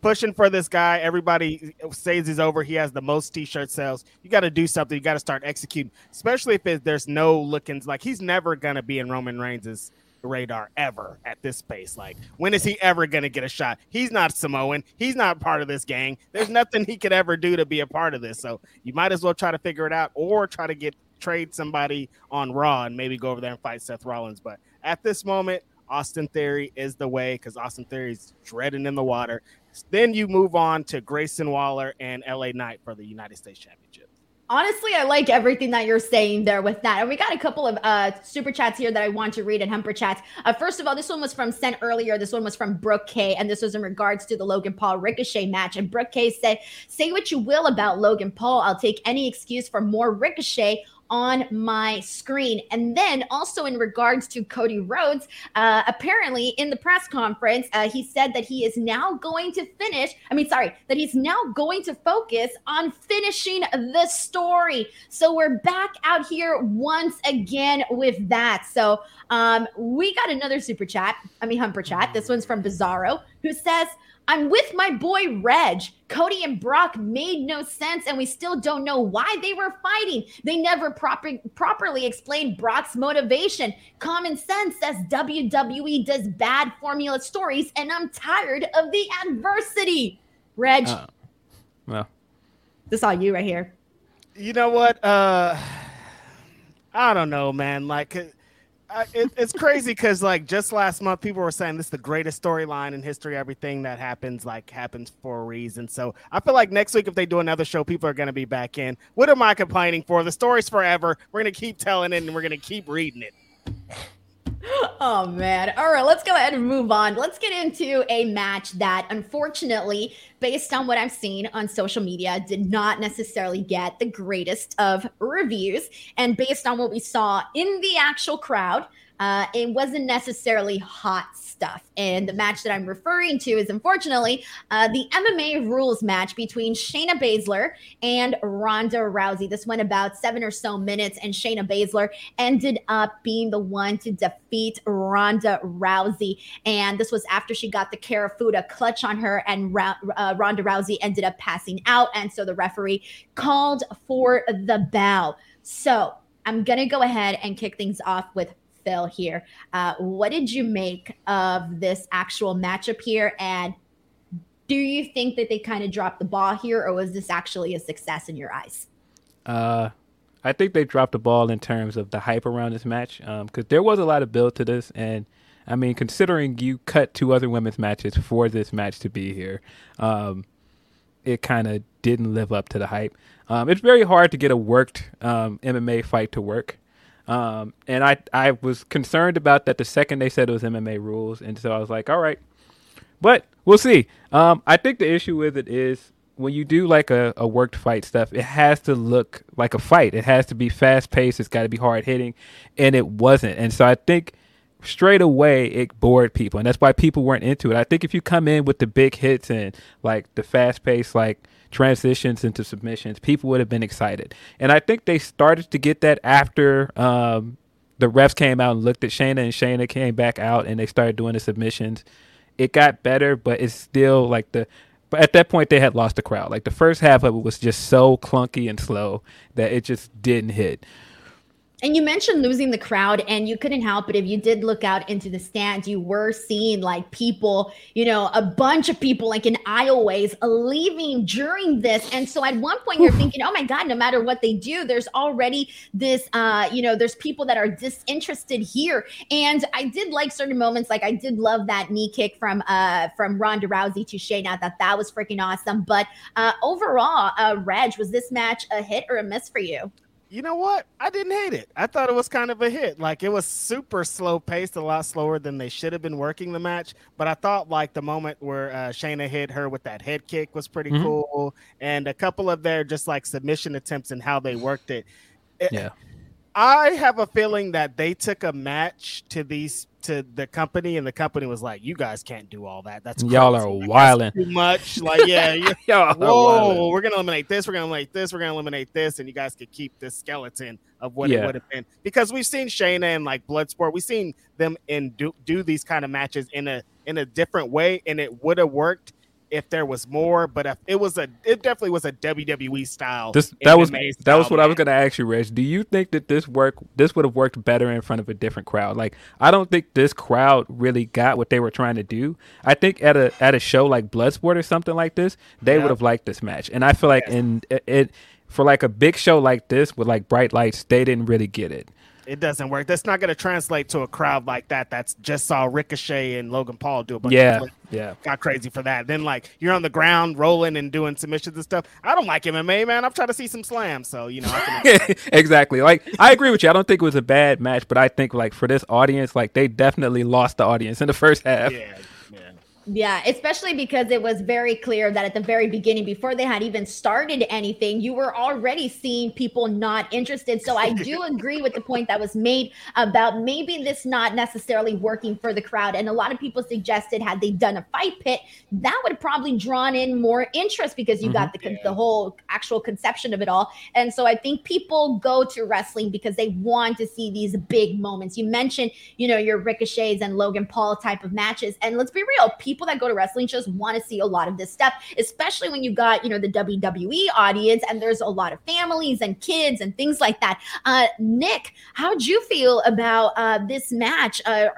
pushing for this guy. Everybody says he's over. He has the most t-shirt sales. You got to do something. You got to start executing, especially if there's no lookings like he's never gonna be in Roman Reigns' radar ever at this space. Like, when is he ever gonna get a shot? He's not Samoan. He's not part of this gang. There's nothing he could ever do to be a part of this. So you might as well try to figure it out, or try to get trade somebody on Raw and maybe go over there and fight Seth Rollins. But at this moment, Austin Theory is the way because Austin Theory is dreading in the water. Then you move on to Grayson Waller and LA Knight for the United States Championship. honestly, I like everything that you're saying there with that. And we got a couple of uh, super chats here that I want to read and Humper chats. Uh, first of all, this one was from sent earlier. This one was from Brooke K, and this was in regards to the Logan Paul Ricochet match. And Brooke K said, "Say what you will about Logan Paul, I'll take any excuse for more Ricochet on my screen. And then also in regards to Cody Rhodes, uh, apparently in the press conference, uh, he said that he is now going to finish. I mean, sorry, that he's now going to focus on finishing the story. So we're back out here once again with that. So um, we got another super chat. I mean, humper chat. This one's from Bizarro, who says, I'm with my boy Reg. Cody and Brock made no sense, and we still don't know why they were fighting. They never proper, properly explained Brock's motivation. Common sense says WWE does bad formula stories, and I'm tired of the adversity. Reg. Uh, well, this all you right here. You know what? Uh, I don't know, man. Like it, it's crazy because like just last month people were saying this is the greatest storyline in history everything that happens like happens for a reason. So i feel like next week if they do another show people are going to be back in. What am i complaining for? The story's forever. We're going to keep telling it and we're going to keep reading it Oh man. All right, let's go ahead and move on. Let's get into a match that unfortunately, based on what I've seen on social media, did not necessarily get the greatest of reviews. And based on what we saw in the actual crowd, uh, it wasn't necessarily hot stuff. And the match that I'm referring to is unfortunately uh, the MMA rules match between Shayna Baszler and Ronda Rousey. This went about seven or so minutes, and Shayna Baszler ended up being the one to defeat Ronda Rousey. And this was after she got the Kirifuda clutch on her, and Ra- uh, Ronda Rousey ended up passing out. And so the referee called for the bell. So I'm going to go ahead and kick things off with Phil here. Uh, what did you make of this actual matchup here? And do you think that they kind of dropped the ball here, or was this actually a success in your eyes? Uh, I think they dropped the ball in terms of the hype around this match because um, there was a lot of build to this. And I mean, considering you cut two other women's matches for this match to be here, um, it kind of didn't live up to the hype. Um, it's very hard to get a worked um, MMA fight to work. Um, and I I was concerned about that the second they said it was MMA rules, and so I was like, all right, but we'll see. Um, I think the issue with it is when you do like a, a worked fight stuff, it has to look like a fight. It has to be fast paced. It's got to be hard hitting, and it wasn't. And so I think straight away it bored people, and that's why people weren't into it. I think if you come in with the big hits and like the fast paced like transitions into submissions, people would have been excited. And I think they started to get that after um, the refs came out and looked at Shayna, and Shayna came back out and they started doing the submissions. It got better, but it's still like the. But at that point, they had lost the crowd. Like the first half of it was just so clunky and slow that it just didn't hit. And you mentioned losing the crowd, and you couldn't help it. If you did look out into the stands, you were seeing like people, you know, a bunch of people like in aisleways leaving during this. And so at one point, you're thinking, oh my God, no matter what they do, there's already this, uh, you know, there's people that are disinterested here. And I did like certain moments, like I did love that knee kick from uh from Ronda Rousey to Shayna. I thought that was freaking awesome. But uh overall, uh, Reg, was this match a hit or a miss for you? You know what? I didn't hate it. I thought it was kind of a hit. Like it was super slow paced, a lot slower than they should have been working the match. But I thought like the moment where uh, Shayna hit her with that head kick was pretty mm-hmm. cool, and a couple of their just like submission attempts and how they worked it. it yeah. I have a feeling that they took a match to these to the company, and the company was like, "You guys can't do all that. That's crazy. y'all are wilding too much. Like, yeah, y'all whoa, we're gonna eliminate this. We're gonna eliminate this. We're gonna eliminate this, and you guys could keep this skeleton of what yeah. it would have been because we've seen Shayna and like Bloodsport. We've seen them in do, do these kind of matches in a in a different way, and it would have worked if there was more, but if it was a, it definitely was a WWE style. This that was that was what match. I was going to ask you, Reg. Do you think that this work this would have worked better in front of a different crowd? Like, I don't think this crowd really got what they were trying to do. I think at a at a show like Bloodsport or something like this, they yeah. would have liked this match, and I feel like yes. in it, it for like a big show like this with like bright lights, they didn't really get it. It doesn't work. That's not going to translate to a crowd like that. That's just saw Ricochet and Logan Paul do a bunch yeah, yeah, got crazy for that. Then like you're on the ground rolling and doing submissions and stuff. I don't like MMA, man. I'm trying to see some slams, so you know. exactly. Like I agree with you. I don't think it was a bad match, but I think like for this audience, like they definitely lost the audience in the first half. Yeah, yeah, especially because it was very clear that at the very beginning, before they had even started anything, you were already seeing people not interested. So I do agree with the point that was made about maybe this not necessarily working for the crowd. And a lot of people suggested had they done a fight pit, that would have probably drawn in more interest because you mm-hmm. got the the whole actual conception of it all. And so I think people go to wrestling because they want to see these big moments. You mentioned, you know, your ricochets and Logan Paul type of matches, and let's be real, people people that go to wrestling shows want to see a lot of this stuff, especially when you got, you know, the WWE audience and there's a lot of families and kids and things like that. Uh, Nick, how'd you feel about uh, this match? Uh,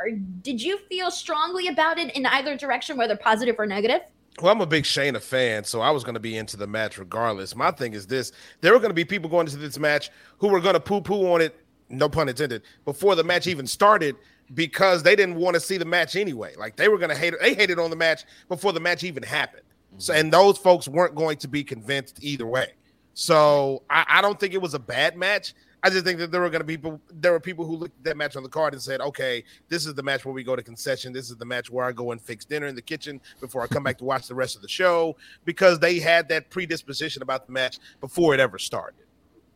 did you feel strongly about it in either direction, whether positive or negative? Well, I'm a big Shayna fan, so I was going to be into the match regardless. My thing is this there were going to be people going into this match who were going to poo poo on it, no pun intended, before the match even started because they didn't want to see the match anyway. Like they were going to hate it. They hated on the match before the match even happened. So, mm-hmm. and those folks weren't going to be convinced either way. So I, I don't think it was a bad match. I just think that there were going to be people. There were people who looked at that match on the card and said, "Okay, this is the match where we go to concession. This is the match where I go and fix dinner in the kitchen before I come back to watch the rest of the show," because they had that predisposition about the match before it ever started.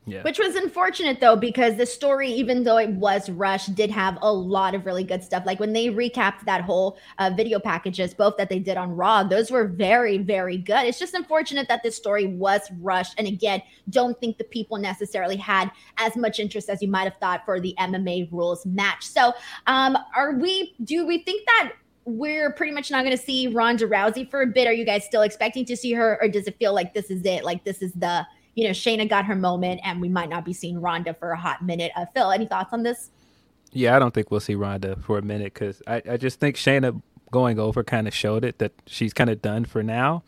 Yeah. Which was unfortunate though, because the story, even though it was rushed, did have a lot of really good stuff. Like when they recapped that whole uh, video packages, both that they did on Raw, those were very, very good. It's just unfortunate that this story was rushed. And again, don't think the people necessarily had as much interest as you might have thought for the MMA rules match. So, um, are we, do we think that we're pretty much not going to see Ronda Rousey for a bit? Are you guys still expecting to see her, or does it feel like this is it? Like this is the you know, Shayna got her moment and we might not be seeing Ronda for a hot minute. Uh, Phil, any thoughts on this? Yeah, I don't think we'll see Ronda for a minute because I, I just think Shayna going over kind of showed it that she's kind of done for now.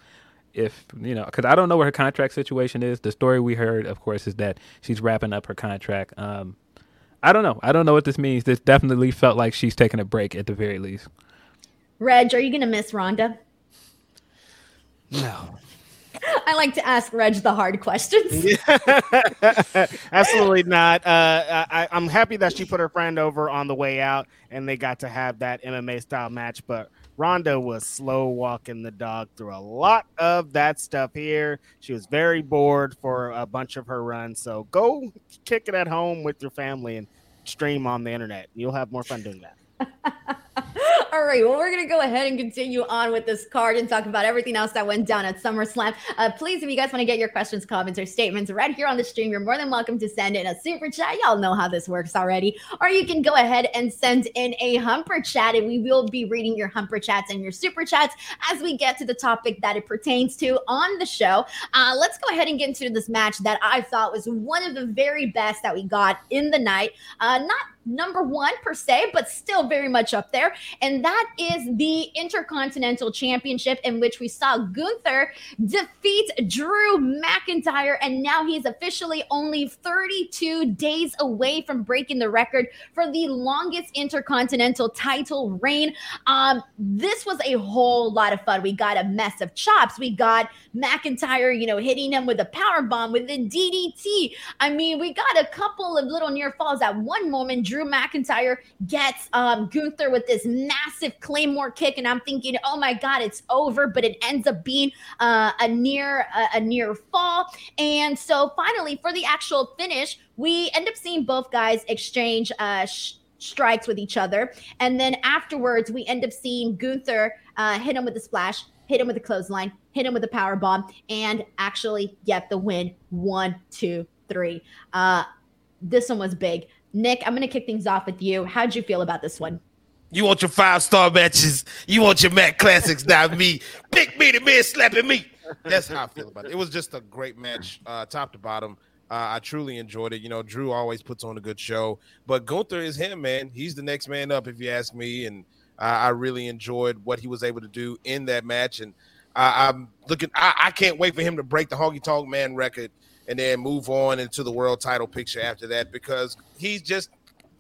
If, you know, because I don't know what her contract situation is. The story we heard, of course, is that she's wrapping up her contract. Um, I don't know. I don't know what this means. This definitely felt like she's taking a break at the very least. Reg, are you going to miss rhonda No. I like to ask Reg the hard questions. Absolutely not. Uh, I, am happy that she put her friend over on the way out, and they got to have that MMA style match. But Ronda was slow walking the dog through a lot of that stuff here. She was very bored for a bunch of her runs. So go kick it at home with your family and stream on the internet. You'll have more fun doing that. All right. Well, we're going to go ahead and continue on with this card and talk about everything else that went down at SummerSlam. Uh, please, if you guys want to get your questions, comments, or statements right here on the stream, you're more than welcome to send in a super chat. Y'all know how this works already. Or you can go ahead and send in a humper chat, and we will be reading your humper chats and your super chats as we get to the topic that it pertains to on the show. Uh, let's go ahead and get into this match that I thought was one of the very best that we got in the night. Uh, not number one per se, but still very much up there. And that is the Intercontinental Championship, in which we saw Gunther defeat Drew McIntyre. And now he's officially only 32 days away from breaking the record for the longest Intercontinental title reign. Um, this was a whole lot of fun. We got a mess of chops. We got McIntyre, you know, hitting him with a power bomb with a DDT. I mean, we got a couple of little near falls at one moment. Drew Drew McIntyre gets um, Gunther with this massive Claymore kick, and I'm thinking, oh my God, it's over. But it ends up being uh, a near a, near fall. And so finally, for the actual finish, we end up seeing both guys exchange uh, sh- strikes with each other, and then afterwards, we end up seeing Gunther uh, hit him with a splash. Hit him with a clothesline, hit him with a power bomb, and actually get the win. One, two, three. Uh, this one was big. Nick, I'm going to kick things off with you. How'd you feel about this one? You want your five star matches. You want your Matt classics, not me. Pick me, the man slapping me. That's how I feel about it. It was just a great match, uh, top to bottom. Uh, I truly enjoyed it. You know, Drew always puts on a good show, but Gunther is him, man. He's the next man up, if you ask me. And uh, I really enjoyed what he was able to do in that match. And I'm looking, I, I can't wait for him to break the Honky Tonk Man record and then move on into the world title picture after that because he's just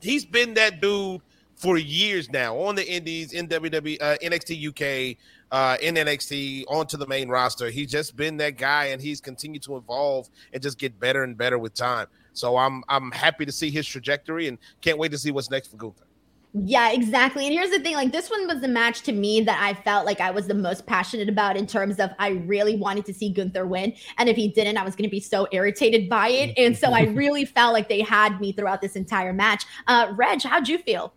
he's been that dude for years now on the Indies, in WWE, uh, NXT UK, uh, in NXT, onto the main roster. He's just been that guy, and he's continued to evolve and just get better and better with time. So I'm I'm happy to see his trajectory, and can't wait to see what's next for Gunther. Yeah, exactly. And here's the thing like, this one was the match to me that I felt like I was the most passionate about in terms of I really wanted to see Gunther win. And if he didn't, I was going to be so irritated by it. And so I really felt like they had me throughout this entire match. Uh, Reg, how'd you feel?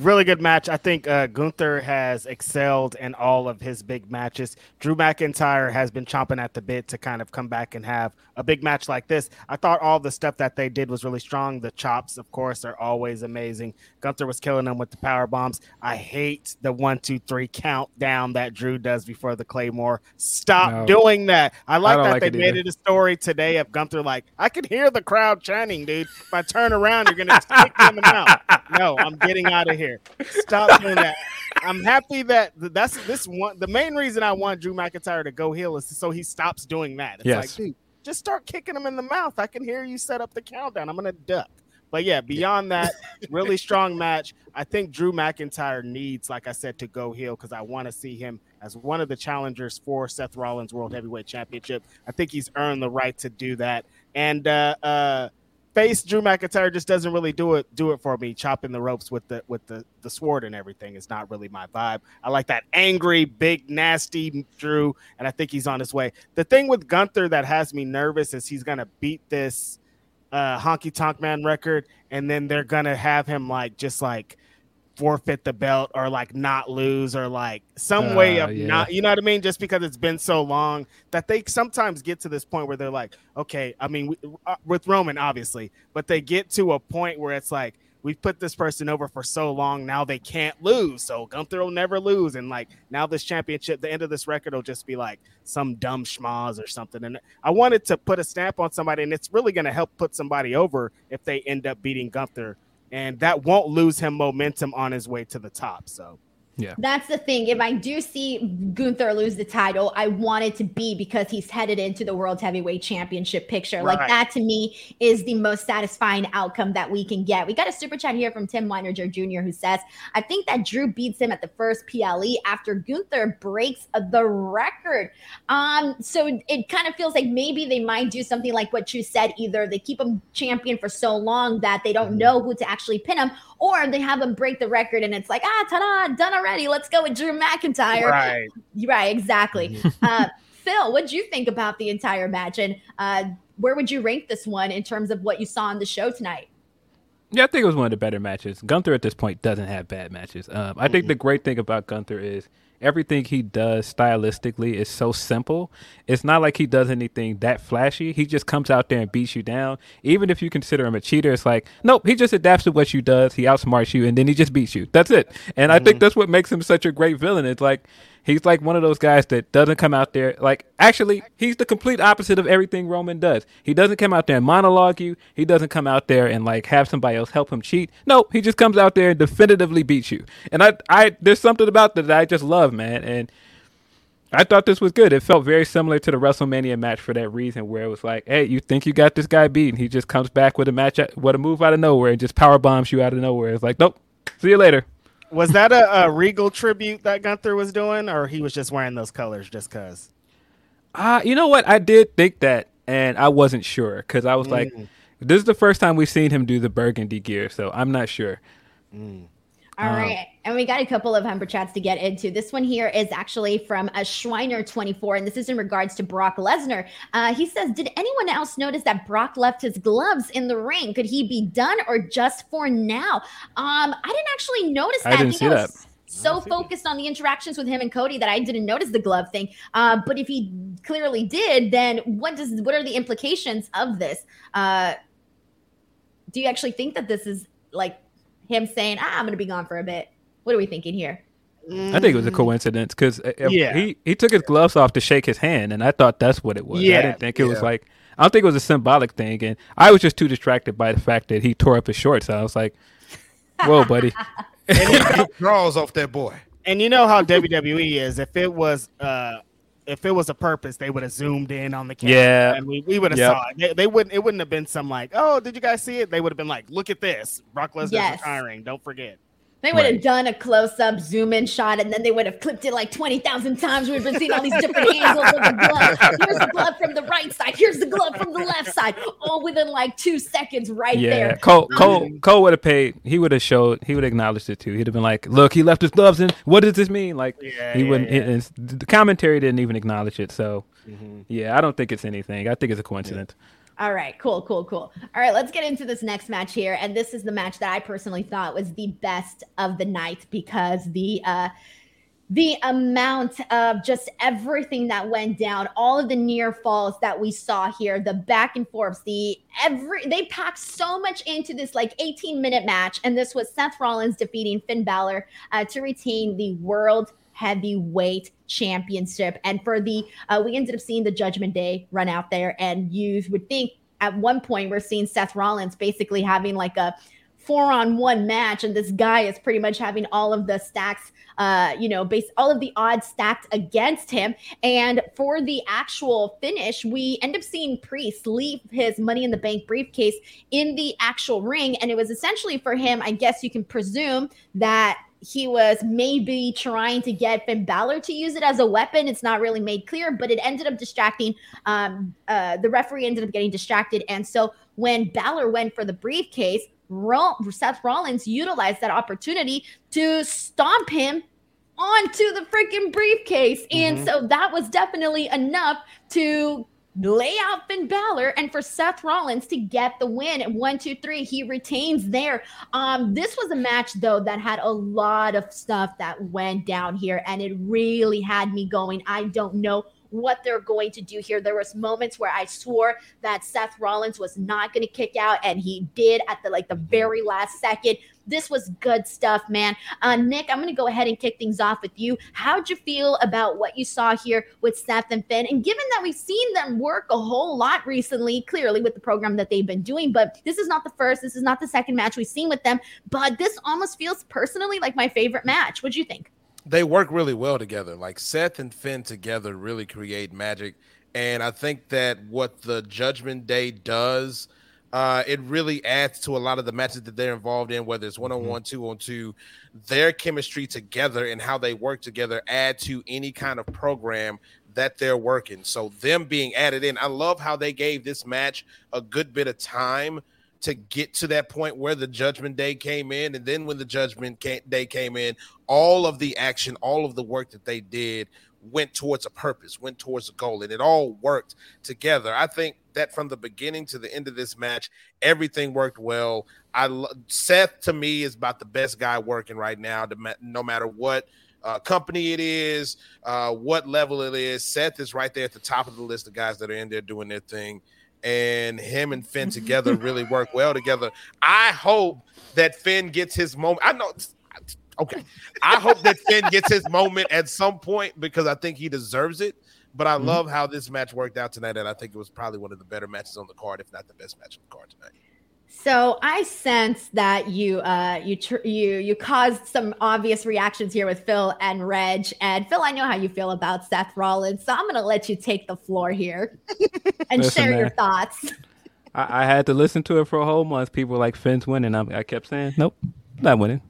Really good match. I think uh, Gunther has excelled in all of his big matches. Drew McIntyre has been chomping at the bit to kind of come back and have a big match like this. I thought all the stuff that they did was really strong. The chops, of course, are always amazing. Gunther was killing them with the power bombs. I hate the one, two, three countdown that Drew does before the Claymore. Stop no. doing that. I like I that like they it made it a story today of Gunther like, I could hear the crowd chanting, dude. If I turn around, you're gonna kick them out. No, I'm getting out of here here. Stop doing that. I'm happy that that's this one. The main reason I want Drew McIntyre to go heel is so he stops doing that. It's yes. like, dude, just start kicking him in the mouth. I can hear you set up the countdown. I'm gonna duck. But yeah, beyond that, really strong match. I think Drew McIntyre needs, like I said, to go heel because I want to see him as one of the challengers for Seth Rollins World Heavyweight Championship. I think he's earned the right to do that. And uh, uh, face Drew McIntyre just doesn't really do it do it for me. Chopping the ropes with the with the the sword and everything is not really my vibe. I like that angry, big, nasty Drew, and I think he's on his way. The thing with Gunther that has me nervous is he's gonna beat this uh, honky tonk man record, and then they're gonna have him like just like forfeit the belt or like not lose or like some uh, way of yeah. not you know what i mean? Just because it's been so long that they sometimes get to this point where they're like okay i mean uh, with roman obviously but they get to a point where it's like we've put this person over for so long now they can't lose. So gunther will never lose. And like now this championship the end of this record will just be like some dumb schmaz or something. And i wanted to put a stamp on somebody and it's really going to help put somebody over if they end up beating gunther and that won't lose him momentum on his way to the top. So yeah. That's the thing. If I do see Gunther lose the title, I want it to be because he's headed into the World Heavyweight Championship picture. Right. Like that to me is the most satisfying outcome that we can get. We got a super chat here from Tim Weininger Jr. who says, I think that Drew beats him at the first PLE after Gunther breaks the record. Um, so it kind of feels like maybe they might do something like what you said. Either they keep him champion for so long that they don't mm-hmm. know who to actually pin him, or they have them break the record and it's like, ah, ta-da, done already. Let's go with Drew McIntyre. Right. Right, exactly. Mm-hmm. uh, Phil, what do you think about the entire match? And uh, where would you rank this one in terms of what you saw on the show tonight? Yeah, I think it was one of the better matches. Gunther at this point doesn't have bad matches. Um, I think the great thing about Gunther is everything he does stylistically is so simple. It's not like he does anything that flashy. He just comes out there and beats you down. Even if you consider him a cheater, it's like, nope, he just adapts to what you does. He outsmarts you and then he just beats you. That's it. And mm-hmm. I think mm-hmm. that's what makes him such a great villain. It's like He's like one of those guys that doesn't come out there like actually he's the complete opposite of everything Roman does. He doesn't come out there and monologue you. He doesn't come out there and like have somebody else help him cheat. No, he just comes out there and definitively beats you. And I I there's something about that, that I just love, man. And I thought this was good. It felt very similar to the WrestleMania match for that reason, where it was like, "Hey, you think you got this guy beat, and he just comes back with a match, with a move out of nowhere, and just power bombs you out of nowhere." It's like, "Nope, see you later." Was that a, a, Regal tribute that Gunther was doing, or he was just wearing those colors just cause? Uh, you know what? I did think that, and I wasn't sure because I was mm. like, this is the first time we've seen him do the burgundy gear, so I'm not sure. Mm. All um, right, And we got a couple of Humber chats to get into. This one here is actually from a Schweiner24, and this is in regards to Brock Lesnar. Uh, he says, Did anyone else notice that Brock left his gloves in the ring? Could he be done or just for now? Um, I didn't actually notice that. I didn't see that. So focused on the interactions with him and Cody that I didn't notice the glove thing. Uh, but if he clearly did, then what does what are the implications of this? Uh, do you actually think that this is like him saying, ah, I'm going to be gone for a bit. What are we thinking here? I think it was a coincidence because uh, yeah. he, he took his gloves off to shake his hand, and I thought that's what it was. Yeah. I didn't think it yeah. was like, I don't think it was a symbolic thing. And I was just too distracted by the fact that he tore up his shorts. I was like, whoa, buddy. and he draws off that boy. And you know how WWE is. If it was uh, if it was a purpose, they would have zoomed in on the camera. Yeah, and we, we would have yep. saw it. They, they, wouldn't. It wouldn't have been some like, oh, did you guys see it? They would have been like, look at this, Brock Lesnar yes. retiring. Don't forget. They would have done a close up zoom in shot and then they would have clipped it like 20,000 times. We've been seeing all these different angles of the glove. Here's the glove from the right side. Here's the glove from the left side. All within like two seconds right yeah. there. Cole, Cole, Cole would have paid. He would have showed, he would have acknowledged it too. He'd have been like, look, he left his gloves in. What does this mean? Like, yeah, he wouldn't, yeah. the commentary didn't even acknowledge it. So, mm-hmm. yeah, I don't think it's anything. I think it's a coincidence. Yeah. All right, cool, cool, cool. All right, let's get into this next match here. And this is the match that I personally thought was the best of the night because the uh the amount of just everything that went down, all of the near falls that we saw here, the back and forths, the every they packed so much into this like 18 minute match. And this was Seth Rollins defeating Finn Balor uh, to retain the world heavyweight championship. And for the, uh, we ended up seeing the Judgment Day run out there, and you would think at one point we're seeing Seth Rollins basically having like a four on one match, and this guy is pretty much having all of the stacks, uh, you know, base all of the odds stacked against him. And for the actual finish, we end up seeing Priest leave his Money in the Bank briefcase in the actual ring, and it was essentially for him. I guess you can presume that he was maybe trying to get Finn Balor to use it as a weapon. It's not really made clear, but it ended up distracting. Um, uh, the referee ended up getting distracted. And so when Balor went for the briefcase, Seth Rollins utilized that opportunity to stomp him onto the freaking briefcase. And mm-hmm. so that was definitely enough to lay out Finn Balor and for Seth Rollins to get the win. One, two, three, he retains there. Um, this was a match though that had a lot of stuff that went down here, and it really had me going. I don't know what they're going to do here. There was moments where I swore that Seth Rollins was not going to kick out, and he did at the like the very last second. This was good stuff, man. Uh, Nick, I'm going to go ahead and kick things off with you. How'd you feel about what you saw here with Seth and Finn? And given that we've seen them work a whole lot recently, clearly with the program that they've been doing, but this is not the first, this is not the second match we've seen with them, but this almost feels personally like my favorite match. What'd you think? They work really well together. Like Seth and Finn together really create magic. And I think that what the Judgment Day does – uh, it really adds to a lot of the matches that they're involved in, whether it's one on one, two on two. Their chemistry together and how they work together add to any kind of program that they're working. So them being added in, I love how they gave this match a good bit of time to get to that point where the Judgment Day came in, and then when the Judgment Day came in, all of the action, all of the work that they did went towards a purpose, went towards a goal, and it all worked together. I think that from the beginning to the end of this match, everything worked well. I Seth to me is about the best guy working right now. No matter what uh, company it is, uh, what level it is, Seth is right there at the top of the list of guys that are in there doing their thing. And him and Finn together really work well together. I hope that Finn gets his moment. I know Okay. I hope that Finn gets his moment at some point because I think he deserves it. But I mm-hmm. love how this match worked out tonight, and I think it was probably one of the better matches on the card, if not the best match on the card tonight. So I sense that you uh, you tr- you you caused some obvious reactions here with Phil and Reg. And Phil, I know how you feel about Seth Rollins, so I'm going to let you take the floor here and Listen, share man. your thoughts. I, I, had to listen to it for a whole month. People like Finn's winning. I, I kept saying, "Nope, not winning."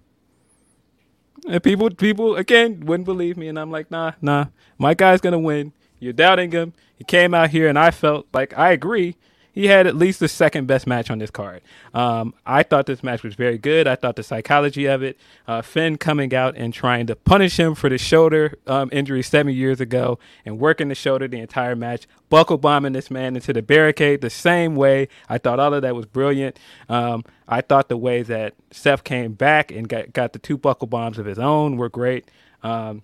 And people, people again wouldn't believe me, and I'm like, nah, nah, my guy's gonna win. You're doubting him. He came out here, and I felt like I agree he had at least the second best match on this card. Um, I thought this match was very good. I thought the psychology of it, uh, Finn coming out and trying to punish him for the shoulder um, injury seven years ago and working the shoulder the entire match, buckle bombing this man into the barricade the same way. I thought all of that was brilliant. Um, I thought the way that Seth came back and got, got the two buckle bombs of his own were great. Um,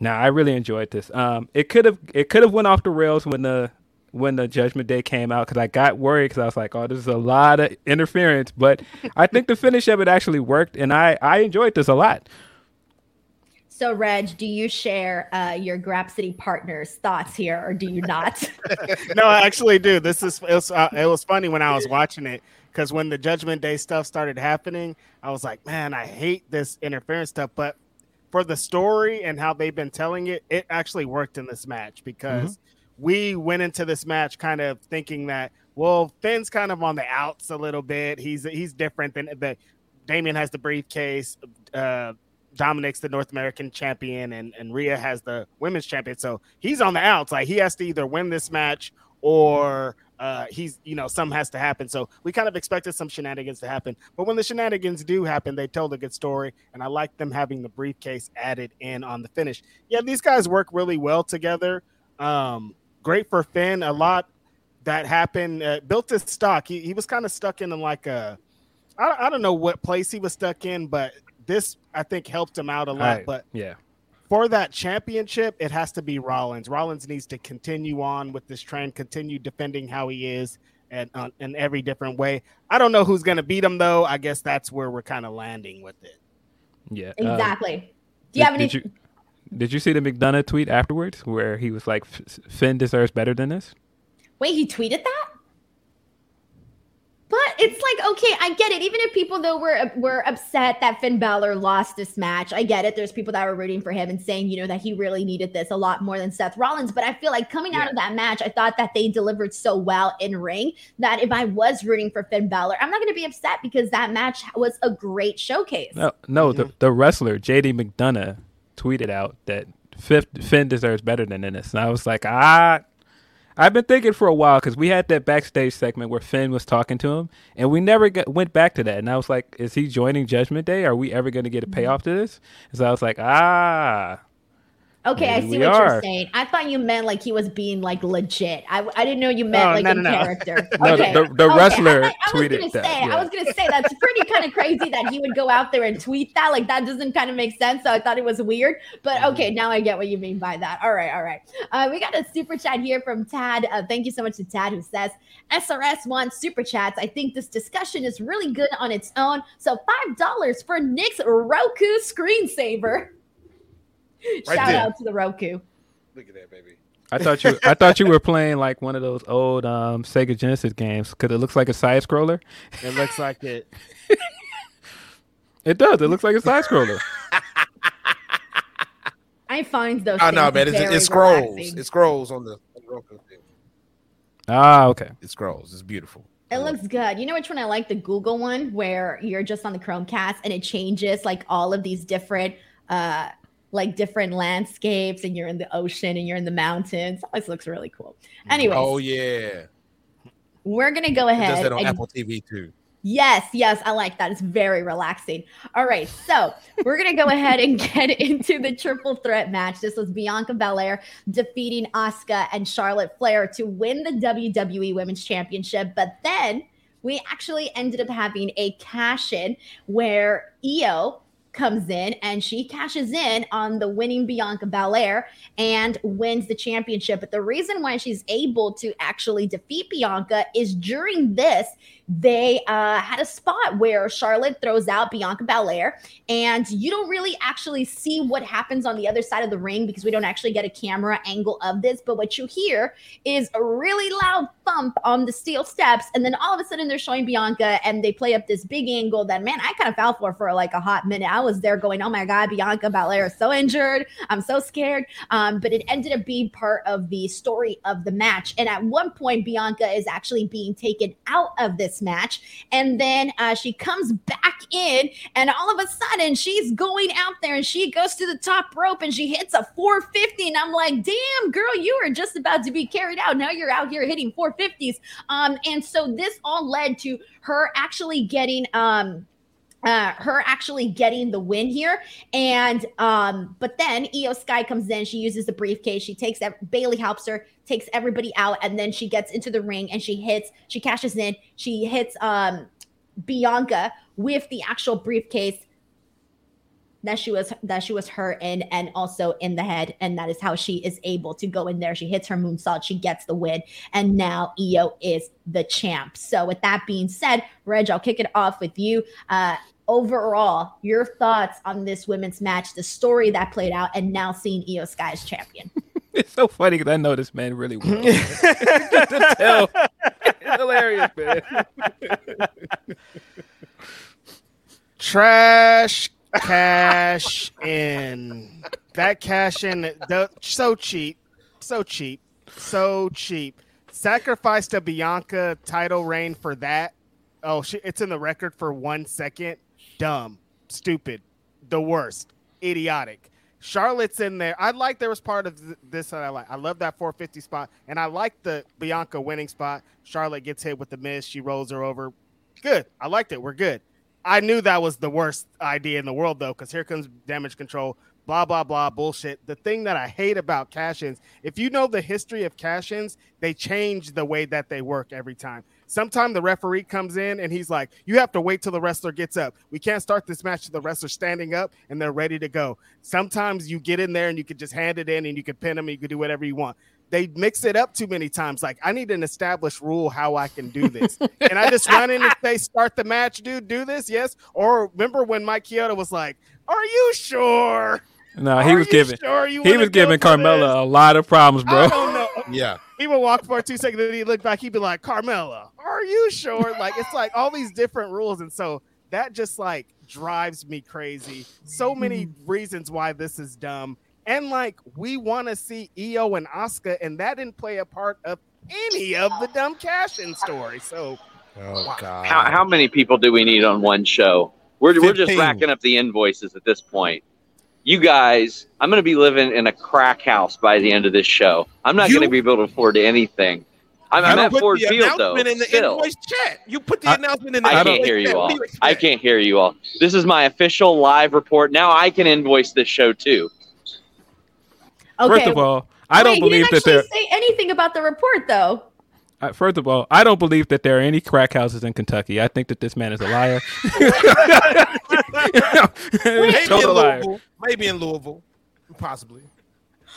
now I really enjoyed this. Um, it could have it could have went off the rails when the when the Judgment Day came out because I got worried because I was like, oh, this is a lot of interference. But I think the finish of it actually worked, and I I enjoyed this a lot. So, Reg, do you share uh, your Grapsody partners' thoughts here, or do you not? no, I actually do. This is it was, uh, it was funny when I was watching it because when the Judgment Day stuff started happening, I was like, man, I hate this interference stuff. But for the story and how they've been telling it, it actually worked in this match because mm-hmm. we went into this match kind of thinking that well, Finn's kind of on the outs a little bit. He's he's different than the Damian has the briefcase. Uh, Dominic's the North American champion, and and Rhea has the women's champion. So he's on the outs. Like he has to either win this match or uh, he's you know some has to happen. So we kind of expected some shenanigans to happen, but when the shenanigans do happen, they told a good story, and I like them having the briefcase added in on the finish. Yeah, these guys work really well together. Um, great for Finn. A lot that happened uh, built his stock. He he was kind of stuck in like a I, I don't know what place he was stuck in, but this I think helped him out a lot. but yeah, for that championship, it has to be Rollins. Rollins needs to continue on with this trend, continue defending how he is, and uh, in every different way. I don't know who's going to beat him though. I guess that's where we're kind of landing with it. Yeah, exactly. Uh, Do you have any? Did you, did you see the McDonagh tweet afterwards where he was like, "Finn deserves better than this"? Wait, he tweeted that? But it's like, okay, I get it. Even if people though were were upset that Finn Balor lost this match, I get it. There's people that were rooting for him and saying, you know, that he really needed this a lot more than Seth Rollins. But I feel like coming yeah. out of that match, I thought that they delivered so well in ring that if I was rooting for Finn Balor, I'm not going to be upset because that match was a great showcase. No, no, mm-hmm. the the wrestler JD McDonagh tweeted out that Finn deserves better than this, and I was like, ah I've been thinking for a while because we had that backstage segment where Finn was talking to him, and we never got, went back to that. And I was like, "Is he joining Judgment Day? Are we ever going to get a payoff to this?" And so I was like, "Ah, Okay, I see what are. you're saying. I thought you meant like he was being like legit. I, I didn't know you meant oh, like no, no, no. character. no, okay. the, the okay. wrestler I, I tweeted was gonna that. Say, yeah. I was gonna say that's pretty kind of crazy that he would go out there and tweet that. Like that doesn't kind of make sense. So I thought it was weird. But mm-hmm. okay, now I get what you mean by that. All right, all right. Uh, we got a super chat here from Tad. Uh, thank you so much to Tad who says SRS wants super chats. I think this discussion is really good on its own. So five dollars for Nick's Roku screensaver. Right Shout there. out to the Roku. Look at that, baby. I thought you I thought you were playing like one of those old um, Sega Genesis games because it looks like a side scroller. It looks like it. it does. It looks like a side scroller. I find those. Oh no, man! It's, it scrolls. Relaxing. It scrolls on the. Roku. Ah, okay. It scrolls. It's beautiful. It looks good. You know which one I like? The Google one where you're just on the Chromecast and it changes like all of these different uh like different landscapes and you're in the ocean and you're in the mountains. Always looks really cool. Mm-hmm. Anyway. Oh yeah. We're gonna go ahead. It does that on and, Apple TV too. Yes, yes, I like that. It's very relaxing. All right, so we're gonna go ahead and get into the triple threat match. This was Bianca Belair defeating Asuka and Charlotte Flair to win the WWE Women's Championship, but then we actually ended up having a cash in where Iyo comes in and she cashes in on the winning Bianca Belair and wins the championship. But the reason why she's able to actually defeat Bianca is during this, they uh, had a spot where Charlotte throws out Bianca Belair, and you don't really actually see what happens on the other side of the ring because we don't actually get a camera angle of this. But what you hear is a really loud thump on the steel steps, and then all of a sudden they're showing Bianca, and they play up this big angle that man I kind of fell for for like a hot minute. I was there going, "Oh my god, Bianca Belair is so injured. I'm so scared." Um, but it ended up being part of the story of the match, and at one point Bianca is actually being taken out of this match. And then uh, she comes back in, and all of a sudden she's going out there and she goes to the top rope and she hits a 450. And I'm like, damn, girl, you were just about to be carried out. Now you're out here hitting 450s. Um, and so this all led to her actually getting um uh, her actually getting the win here. And um, but then Iyo Sky comes in, she uses the briefcase, she takes that Bayley helps her, takes everybody out, and then she gets into the ring and she hits, she cashes in, she hits um Bianca with the actual briefcase that she was that she was hurt in and also in the head and that is how she is able to go in there she hits her moonsault she gets the win and now Iyo is the champ so with that being said Reg I'll kick it off with you uh overall, your thoughts on this women's match, the story that played out, and now seeing Iyo Sky as champion. it's so funny because I know this man really well. to tell. It's hilarious, man. Trash. Cash in. That cash in. The, so cheap. So cheap. So cheap. Sacrifice to Bianca title reign for that. Oh, she, it's in the record for one second. Dumb. Stupid. The worst. Idiotic. Charlotte's in there. I like there was part of this that I like. I love that 450 spot, and I like the Bianca winning spot. Charlotte gets hit with the miss. She rolls her over. Good. I liked it. We're good. I knew that was the worst idea in the world, though, because here comes damage control. Blah blah blah bullshit. The thing that I hate about cash-ins, if you know the history of cash-ins, they change the way that they work every time. Sometimes the referee comes in and he's like, "You have to wait till the wrestler gets up. We can't start this match till the wrestler standing up and they're ready to go." Sometimes you get in there and you can just hand it in and you can pin them. And you can do whatever you want. They mix it up too many times. Like I need an established rule how I can do this. and I just run in and say, "Start the match, dude. Do this, yes." Or remember when Mike Chioda was like, "Are you sure?" No, he Are was giving sure he was giving Carmella this? a lot of problems, bro. I don't know. yeah. He would walk for two seconds, then he'd look back, he'd be like, Carmella, are you sure? Like it's like all these different rules. And so that just like drives me crazy. So many mm-hmm. reasons why this is dumb. And like we want to see Iyo and Asuka, and that didn't play a part of any of the dumb cash in story. So Oh God! How, how many people do we need on one show? We're, we're just racking up the invoices at this point you guys, I'm going to be living in a crack house by the end of this show. I'm not going to be able to afford anything. I'm, I'm at Ford Field though. In the still. invoice chat. You put the I, announcement in the I can't hear you all. I can't hear you all. This is my official live report. Now I can invoice this show too. Okay. First of all, I Wait, don't believe that there. Say anything about the report though. Uh, first of all, I don't believe that there are any crack houses in Kentucky. I think that this man is a liar. maybe, in Louisville, maybe in Louisville, possibly.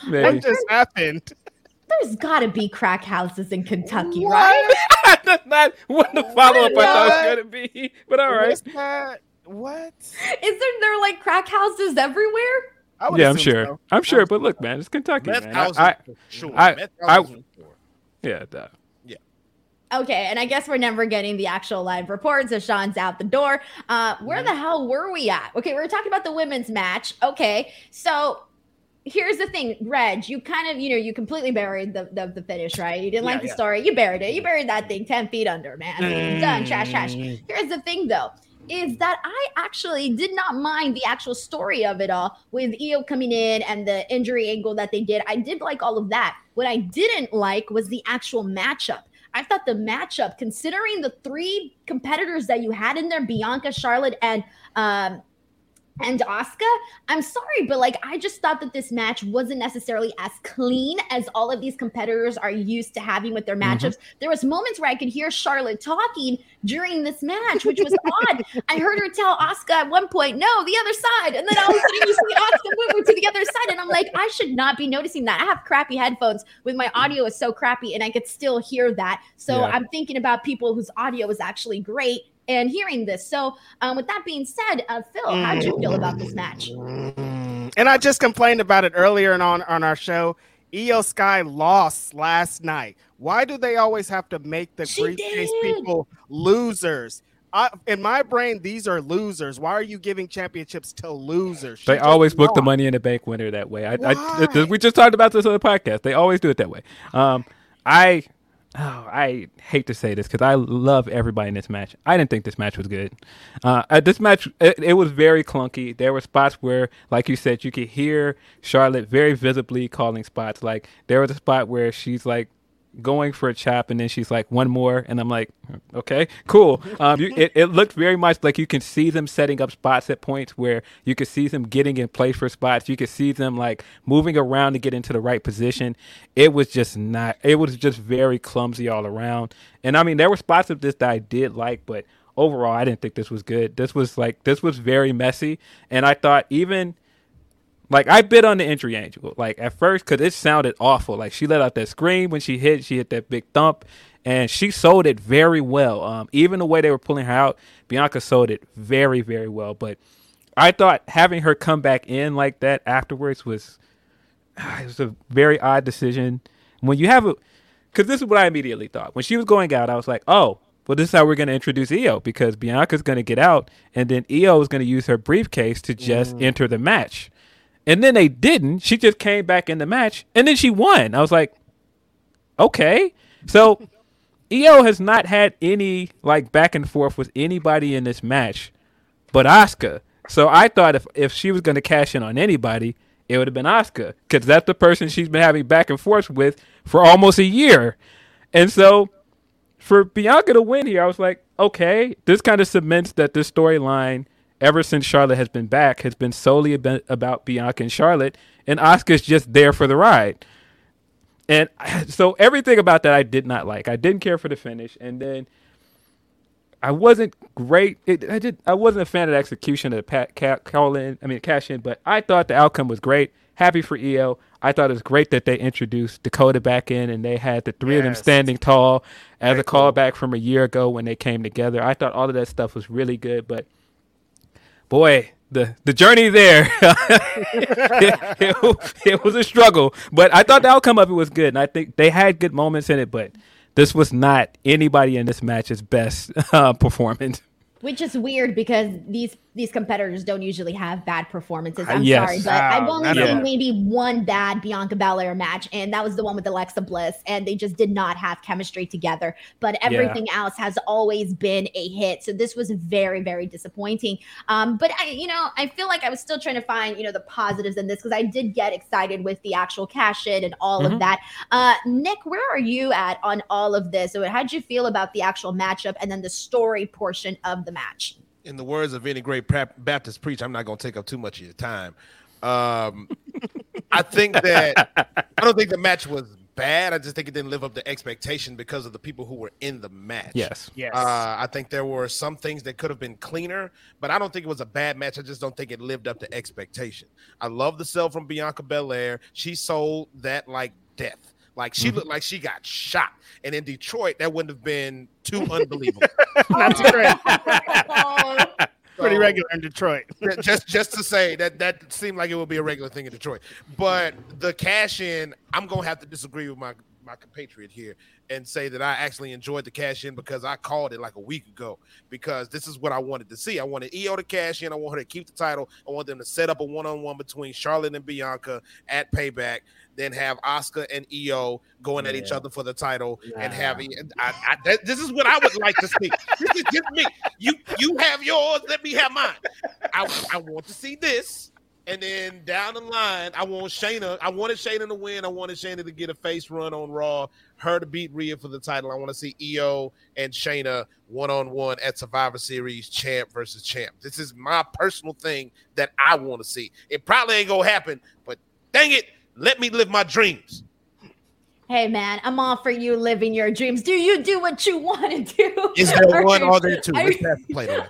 Maybe. What just happened? There's got to be crack houses in Kentucky, what? right? That's not what the follow up I thought was going to be. But all right. What? Isn't there like crack houses everywhere? Yeah, I'm sure. So. I'm sure, but look, man, it's Kentucky, Meth man. I, I, sure. I, I, yeah, duh. Okay, and I guess we're never getting the actual live reports as Sean's out the door. Uh, where the hell were we at? Okay, we are talking about the women's match. Okay, so here's the thing, Reg, you kind of, you know, you completely buried the the, the finish, right? You didn't yeah, like the yeah. story. You buried it. You buried that thing 10 feet under, man. Mm. Done. Trash, trash. Here's the thing though. Is that I actually did not mind the actual story of it all with Iyo coming in and the injury angle that they did. I did like all of that. What I didn't like was the actual matchup I thought the matchup, considering the three competitors that you had in there, Bianca, Charlotte, and um, and Asuka, I'm sorry, but like I just thought that this match wasn't necessarily as clean as all of these competitors are used to having with their mm-hmm. matchups. Mm-hmm. There was moments where I could hear Charlotte talking during this match, which was odd. I heard her tell Asuka at one point, "No, the other side," and then all of a sudden you see Asuka moving to the other side, and I'm like, I should not be noticing that. I have crappy headphones with my audio is so crappy, and I could still hear that. So yeah. I'm thinking about people whose audio is actually great and hearing this. So, um, with that being said, uh, Phil, how did you feel about this match? And I just complained about it earlier and on on our show. Iyo Sky lost last night. Why do they always have to make the she briefcase did. people losers? I, in my brain, these are losers. Why are you giving championships to losers? She they always book the money in the bank winner that way. I, I, we just talked about this on the podcast. They always do it that way. Um, I oh, I hate to say this because I love everybody in this match. I didn't think this match was good. Uh, at this match, it, it, was very clunky. There were spots where, like you said, you could hear Charlotte very visibly calling spots. Like there was a spot where she's like going for a chop and then she's like one more and i'm like okay cool. Um you, it, it looked very much like you can see them setting up spots at points where you could see them getting in place for spots. You could see them like moving around to get into the right position. It was just not it was just very clumsy all around. And i mean there were spots of this that i did like but overall i didn't think this was good. This was like this was very messy. And i thought even like I bit on the injury angle, like at first, because it sounded awful. Like she let out that scream when she hit, she hit that big thump, and she sold it very well. Um, even the way they were pulling her out, Bianca sold it very, very well. But I thought having her come back in like that afterwards was, it was a very odd decision. When you have a, because this is what I immediately thought when she was going out, I was like, oh, well, this is how we're going to introduce Iyo because Bianca's going to get out, and then Iyo is going to use her briefcase to just mm. enter the match. And then they didn't. She just came back in the match, and then she won. I was like, okay. So Iyo has not had any like back and forth with anybody in this match, but Asuka. So I thought if if she was going to cash in on anybody, it would have been Asuka because that's the person she's been having back and forth with for almost a year. And so for Bianca to win here, I was like, okay, this kind of cements that this storyline ever since Charlotte has been back has been solely about Bianca and Charlotte, and Asuka's just there for the ride. And so everything about that I did not like. I didn't care for the finish, and then I wasn't great. It, I did. I wasn't a fan of the execution of the pat, call in. I mean, cash in, but I thought the outcome was great happy for Iyo. I thought it was great that they introduced Dakota back in and they had the three yes. of them standing tall as Very a callback cool. from a year ago when they came together. I thought all of that stuff was really good, but boy, the the journey there it, it, it, was a struggle, but I thought the outcome of it was good, and I think they had good moments in it. But this was not anybody in this match's best uh, performance. Which is weird because these these competitors don't usually have bad performances. I'm yes. sorry, but I've only seen maybe one bad Bianca Belair match, and that was the one with Alexa Bliss, and they just did not have chemistry together. But everything yeah. else has always been a hit. So this was very, very disappointing. Um, but I, you know, I feel like I was still trying to find, you know, the positives in this because I did get excited with the actual cash in and all mm-hmm. of that. Uh, Nick, where are you at on all of this? So how'd you feel about the actual matchup and then the story portion of the match? In the words of any great Baptist preacher, I'm not going to take up too much of your time. Um, I think that I don't think the match was bad. I just think it didn't live up to expectation because of the people who were in the match. Yes, yes. Uh, I think there were some things that could have been cleaner, but I don't think it was a bad match. I just don't think it lived up to expectation. I love the sell from Bianca Belair. She sold that like death. Like she mm-hmm. looked like she got shot. And in Detroit, that wouldn't have been too unbelievable. That's great. Pretty regular in Detroit. just just to say that that seemed like it would be a regular thing in Detroit. But the cash in, I'm gonna have to disagree with my my compatriot here and say that I actually enjoyed the cash in because I called it like a week ago because this is what I wanted to see. I wanted Iyo to cash in. I want her to keep the title. I want them to set up a one on one between Charlotte and Bianca at Payback then have Asuka and Iyo going yeah. at each other for the title yeah. and having. I, I, this is what I would like to see. this is just me. You you have yours. Let me have mine. I, I want to see this. And then down the line, I want Shayna. I wanted Shayna to win. I wanted Shayna to get a face run on Raw. Her to beat Rhea for the title. I want to see Iyo and Shayna one on one at Survivor Series, champ versus champ. This is my personal thing that I want to see. It probably ain't gonna happen, but dang it, let me live my dreams. Hey man, I'm all for you living your dreams. Do you do what you want to do? Is there one or there two? I,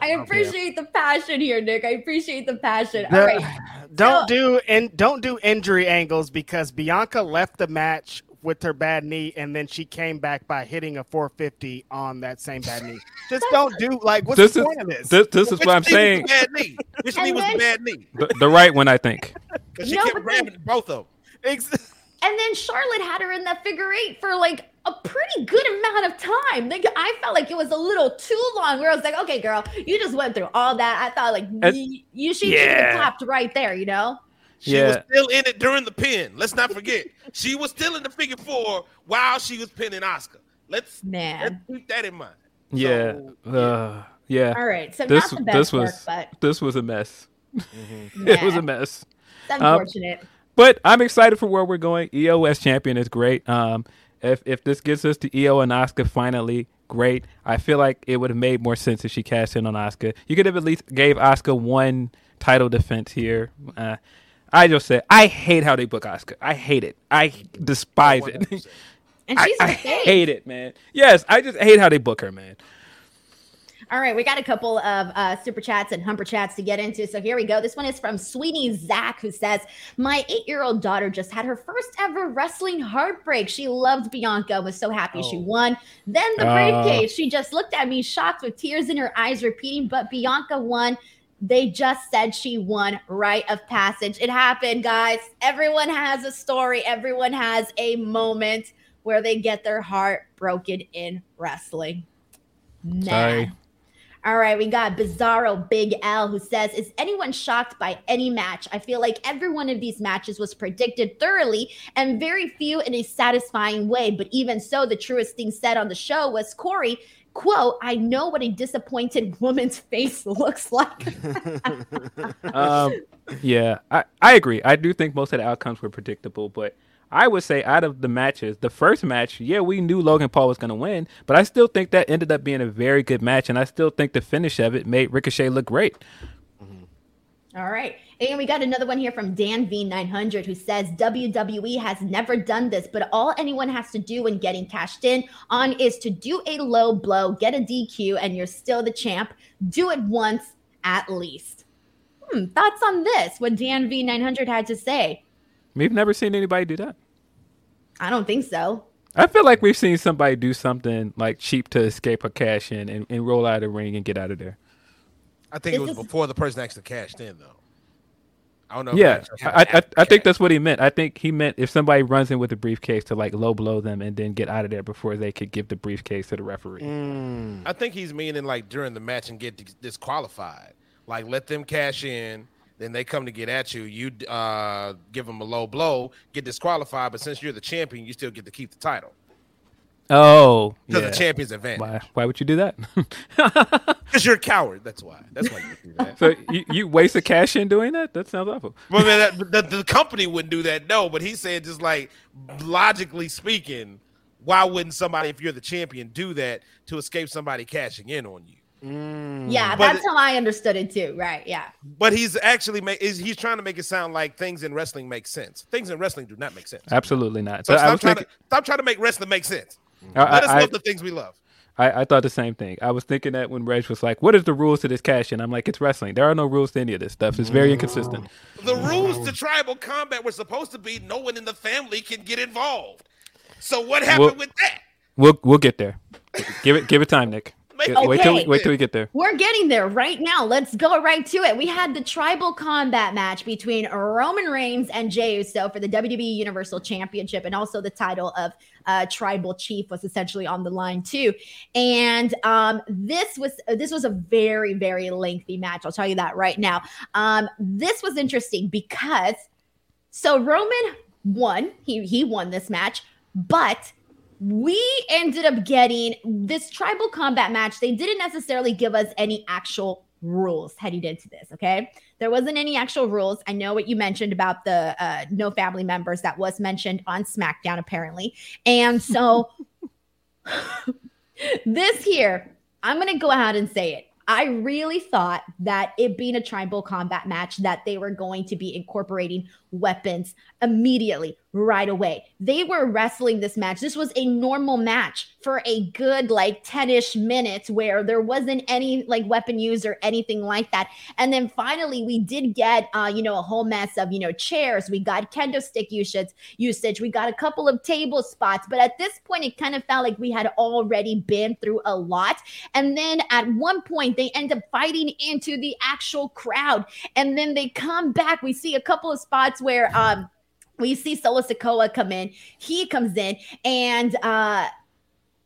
I appreciate the passion here, Nick. I appreciate the passion. The, all right. Don't so, do and don't do injury angles because Bianca left the match with her bad knee, and then she came back by hitting a 450 on that same bad knee. Just don't do like what's this the is, point of this? This, this is what I'm saying. Bad knee. Which knee was bad knee? The, the, right one, I think. Because she no, kept grabbing both of them. Ex- and then Charlotte had her in that figure eight for like a pretty good amount of time. Like I felt like it was a little too long. Where I was like, okay, girl, you just went through all that. I thought like and, you, you should yeah. have tapped right there. You know. She yeah. was still in it during the pin. Let's not forget. she was still in the figure four while she was pinning Asuka. Let's man let's keep that in mind. Yeah. So, uh, yeah. All right. So this, this was work, but... this was a mess. Mm-hmm. it was a mess. It's unfortunate. Um, but I'm excited for where we're going. Iyo's champion is great. Um, if if this gets us to Iyo and Asuka finally, great. I feel like it would have made more sense if she cashed in on Asuka. You could have at least gave Asuka one title defense here. Uh, I just said I hate how they book Asuka. I hate it. I despise it. And she's I, I hate it, man. Yes, I just hate how they book her, man. All right, we got a couple of uh, super chats and humper chats to get into. So here we go. This one is from Sweetie Zach, who says, My eight year old daughter just had her first ever wrestling heartbreak. She loved Bianca, was so happy oh. she won. Then the briefcase. Uh. She just looked at me, shocked with tears in her eyes, repeating, But Bianca won. They just said she won rite of passage. It happened, guys. Everyone has a story, everyone has a moment where they get their heart broken in wrestling. mad. Sorry. All right, we got Bizarro Big L who says, Is anyone shocked by any match? I feel like every one of these matches was predicted thoroughly and very few in a satisfying way. But even so, the truest thing said on the show was Corey, quote, I know what a disappointed woman's face looks like. um, yeah, I, I agree. I do think most of the outcomes were predictable, but I would say out of the matches, the first match, yeah, we knew Logan Paul was going to win, but I still think that ended up being a very good match, and I still think the finish of it made Ricochet look great. Mm-hmm. All right. And we got another one here from Dan V900 who says WWE has never done this, but all anyone has to do when getting cashed in on is to do a low blow, get a DQ, and you're still the champ. Do it once at least. Hmm, thoughts on this? What Dan V900 had to say? We've never seen anybody do that. I don't think so. I feel like we've seen somebody do something like cheap to escape a cash in and, and roll out of the ring and get out of there. I think this it was is... before the person actually cashed in, though. I don't know. Yeah, I, I, I think that's what he meant. I think he meant if somebody runs in with a briefcase to like low blow them and then get out of there before they could give the briefcase to the referee. Mm. I think he's meaning like during the match and get disqualified. Like let them cash in then they come to get at you. You uh, give them a low blow, get disqualified, but since you're the champion, you still get to keep the title. Oh, because yeah. the champion's advantage. Why, why would you do that? Because you're a coward. That's why. That's why you do that. So you, you waste a cash in doing that? That sounds awful. Well, man, that, the, the company wouldn't do that. No, but he's saying just like logically speaking, why wouldn't somebody, if you're the champion, do that to escape somebody cashing in on you? Mm. Yeah, but that's how I understood it too. Right? Yeah. But he's actually make is he's trying to make it sound like things in wrestling make sense. Things in wrestling do not make sense. Absolutely not. So, stop, trying thinking, to, stop trying to make wrestling make sense. I, Let us I, love the things we love. I, I, thought the same thing. I was thinking that when Reg was like, "What is the rules to this cash?" and I'm like, "It's wrestling. There are no rules to any of this stuff. It's very inconsistent." The rules to tribal combat were supposed to be no one in the family can get involved. So what happened we'll, with that? We'll we'll get there. give it give it time, Nick. Okay. Wait till we, wait till we get there. We're getting there right now. Let's go right to it. We had the tribal combat match between Roman Reigns and Jey Uso for the WWE Universal Championship, and also the title of uh, Tribal Chief was essentially on the line too. And um, this was this was a very very lengthy match. I'll tell you that right now. Um, this was interesting because so Roman won. He he won this match, but we ended up getting this tribal combat match. They didn't necessarily give us any actual rules heading into this. Okay. There wasn't any actual rules. I know what you mentioned about the uh, no family members that was mentioned on SmackDown, apparently. And so this here, I'm going to go ahead and say it. I really thought that it being a tribal combat match, that they were going to be incorporating weapons immediately, right away. They were wrestling this match. This was a normal match for a good like 10-ish minutes where there wasn't any like weapon use or anything like that. And then finally we did get uh, you know, a whole mess of, you know, chairs. We got kendo stick usage, usage. We got a couple of table spots, but at this point it kind of felt like we had already been through a lot. And then at one point they end up fighting into the actual crowd. And then they come back. We see a couple of spots where um we see Solo Sikoa come in. He comes in and uh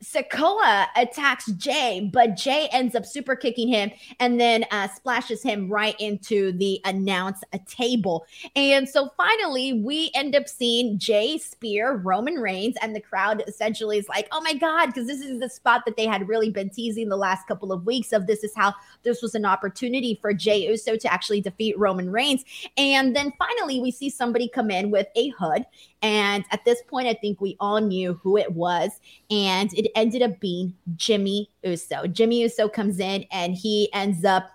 Sikoa attacks Jey, but Jey ends up super kicking him and then uh, splashes him right into the announce table. And so finally, we end up seeing Jey spear Roman Reigns, and the crowd essentially is like, "Oh my god!" Because this is the spot that they had really been teasing the last couple of weeks. Of this is how this was an opportunity for Jey Uso to actually defeat Roman Reigns. And then finally, we see somebody come in with a hood and at this point, I think we all knew who it was. And it ended up being Jimmy Uso. Jimmy Uso comes in and he ends up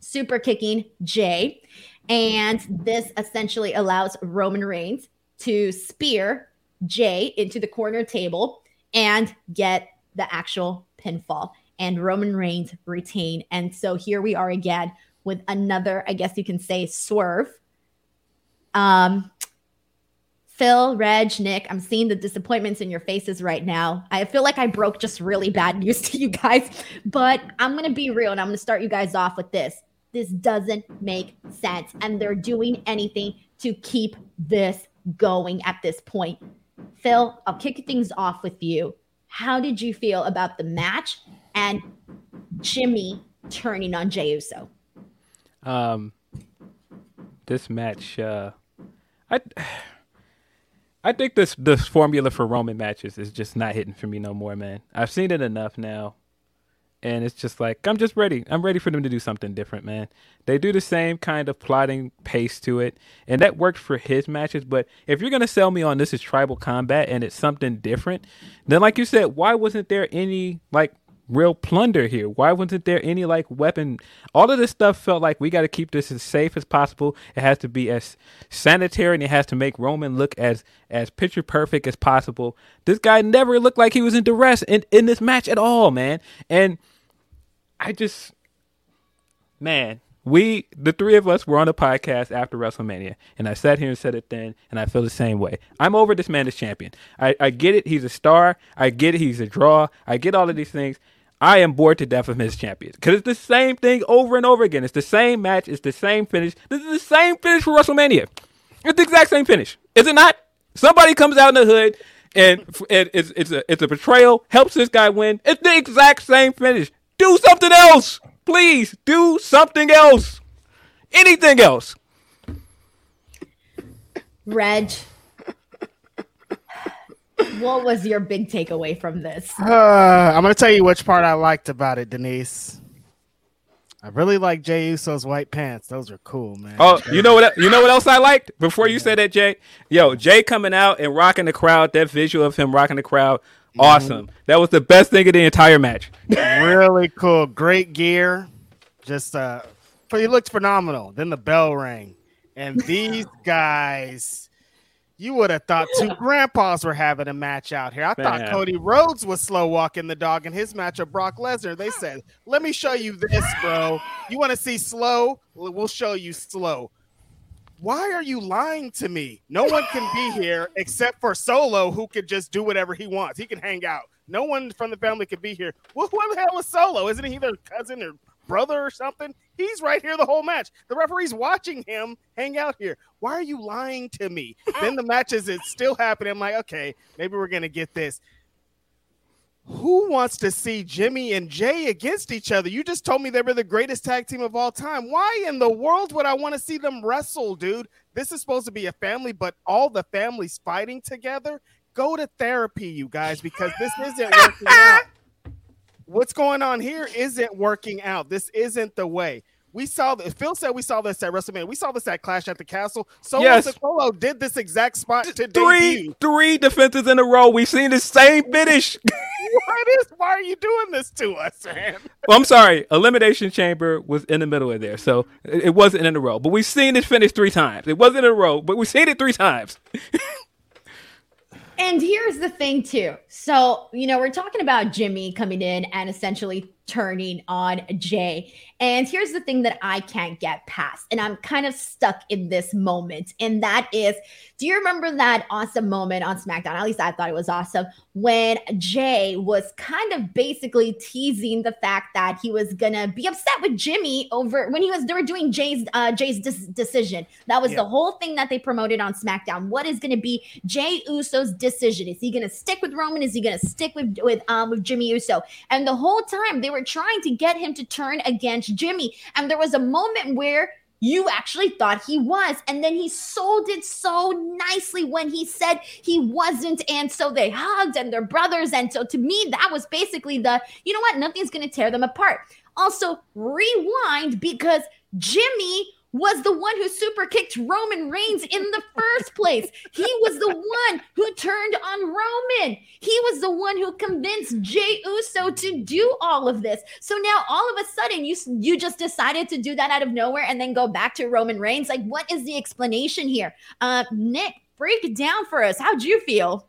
super kicking Jey. And this essentially allows Roman Reigns to spear Jey into the corner table and get the actual pinfall. And Roman Reigns retain. And so here we are again with another, I guess you can say, swerve. Um, Phil, Reg, Nick, I'm seeing the disappointments in your faces right now. I feel like I broke just really bad news to you guys, but I'm going to be real and I'm going to start you guys off with this. This doesn't make sense. And they're doing anything to keep this going at this point. Phil, I'll kick things off with you. How did you feel about the match? and Jimmy turning on Jey Uso? Um, this match, uh, I, I think this this formula for Roman matches is just not hitting for me no more, man. I've seen it enough now, and it's just like I'm just ready. I'm ready for them to do something different, man. They do the same kind of plotting pace to it, and that worked for his matches. But if you're gonna sell me on this is tribal combat and it's something different, then like you said, why wasn't there any like real plunder here? Why wasn't there any like weapon? All of this stuff felt like we got to keep this as safe as possible. It has to be as sanitary and it has to make Roman look as as picture perfect as possible. This guy never looked like he was in duress in, in this match at all, man. And I just man, we the three of us were on a podcast after WrestleMania, and I sat here and said it then, and I feel the same way. I'm over this man as champion. I, I get it, he's a star. I get it, he's a draw. I get all of these things. I am bored to death of his champions because it's the same thing over and over again. It's the same match. It's the same finish. This is the same finish for WrestleMania. It's the exact same finish, is it not? Somebody comes out in the hood and it's it's a it's a betrayal. Helps this guy win. It's the exact same finish. Do something else, please. Do something else. Anything else. Reg, what was your big takeaway from this? Uh, I'm going to tell you which part I liked about it, Denise. I really like Jey Uso's white pants. Those are cool, man. Oh, you know what? You know what else I liked before you said that, Jey? Yo, Jey coming out and rocking the crowd. That visual of him rocking the crowd, mm-hmm. awesome. Mm-hmm. That was the best thing of the entire match. really cool. Great gear. Just uh, he looked phenomenal. Then the bell rang, and these guys you would have thought two grandpas were having a match out here. I Man. thought Cody Rhodes was slow walking the dog in his match of Brock Lesnar. They said, "Let me show you this, bro. You want to see slow? We'll show you slow." Why are you lying to me? No one can be here except for Solo, who could just do whatever he wants. He can hang out. No one from the family could be here. Well, who the hell is Solo? Isn't he their cousin or brother or something? He's right here the whole match. The referee's watching him hang out here. Why are you lying to me? then the matches is still happening. I'm like, okay, maybe we're gonna get this. Who wants to see Jimmy and Jey against each other? You just told me they were the greatest tag team of all time. Why in the world would I want to see them wrestle, dude? This is supposed to be a family, but all the families fighting together. Go to therapy, you guys, because this isn't working out what's going on here isn't working out. This isn't the way. We saw that Phil said we saw this at WrestleMania. We saw this at Clash at the Castle. Solo yes. Solo did this exact spot to three debut. three defenses in a row. We've seen the same finish. why, is, why are you doing this to us, man? Well, I'm sorry. Elimination Chamber was in the middle of there, so it wasn't in a row. But we've seen it finish three times. It wasn't in a row, but we've seen it three times. and here's the thing, too. So, you know, we're talking about Jimmy coming in and essentially turning on Jey. And here's the thing that I can't get past, and I'm kind of stuck in this moment. And that is, do you remember that awesome moment on SmackDown? At least I thought it was awesome when Jey was kind of basically teasing the fact that he was gonna be upset with Jimmy over when he was they were doing Jey's uh, Jey's decision. That was yeah. the whole thing that they promoted on SmackDown. What is gonna be Jey Uso's decision? Is he gonna stick with Roman? Is he gonna stick with with um with Jimmy Uso? And the whole time they were trying to get him to turn against Jimmy. And there was a moment where you actually thought he was. And then he sold it so nicely when he said he wasn't. And so they hugged and they're brothers. And so to me, that was basically the, you know what? Nothing's going to tear them apart. Also, rewind because Jimmy was the one who super kicked Roman Reigns in the first place. He was the one who turned on Roman. He was the one who convinced Jey Uso to do all of this. So now all of a sudden you you just decided to do that out of nowhere and then go back to Roman Reigns. Like what is the explanation here? Uh Nick, break it down for us. How'd you feel?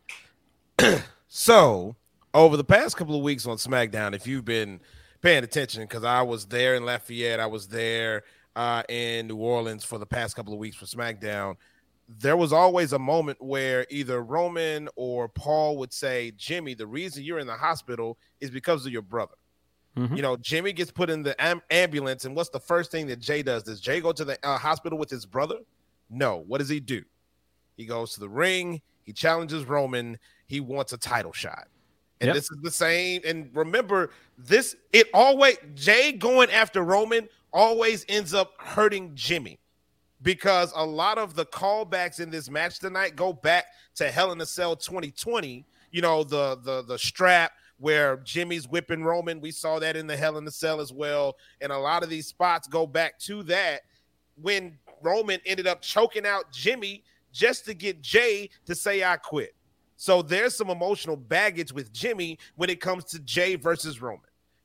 so, over the past couple of weeks on SmackDown, if you've been paying attention cuz I was there in Lafayette, I was there uh, in New Orleans for the past couple of weeks for SmackDown, there was always a moment where either Roman or Paul would say, Jimmy, the reason you're in the hospital is because of your brother. Mm-hmm. You know, Jimmy gets put in the am- ambulance, and what's the first thing that Jey does? Does Jey go to the uh, hospital with his brother? No. What does he do? He goes to the ring, he challenges Roman, he wants a title shot. And yep. this is the same. And remember, this it always Jey going after Roman always ends up hurting Jimmy because a lot of the callbacks in this match tonight go back to Hell in a Cell 2020. You know, the the the strap where Jimmy's whipping Roman. We saw that in the Hell in the Cell as well. And a lot of these spots go back to that when Roman ended up choking out Jimmy just to get Jey to say I quit. So there's some emotional baggage with Jimmy when it comes to Jey versus Roman,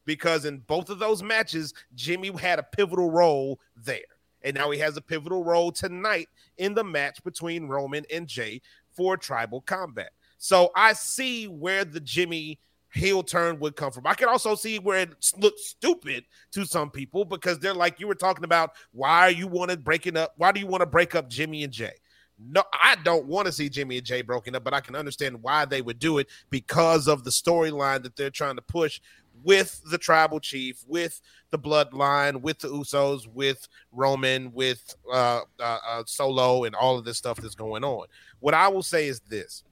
because in both of those matches, Jimmy had a pivotal role there. And now he has a pivotal role tonight in the match between Roman and Jey for tribal combat. So I see where the Jimmy heel turn would come from. I can also see where it looks stupid to some people because they're like you were talking about why you want to breaking up why do you want to break up Jimmy and Jey? No, I don't want to see Jimmy and Jey broken up, but I can understand why they would do it because of the storyline that they're trying to push with the tribal chief, with the bloodline, with the Usos, with Roman, with uh, uh, uh, Solo, and all of this stuff that's going on. What I will say is this.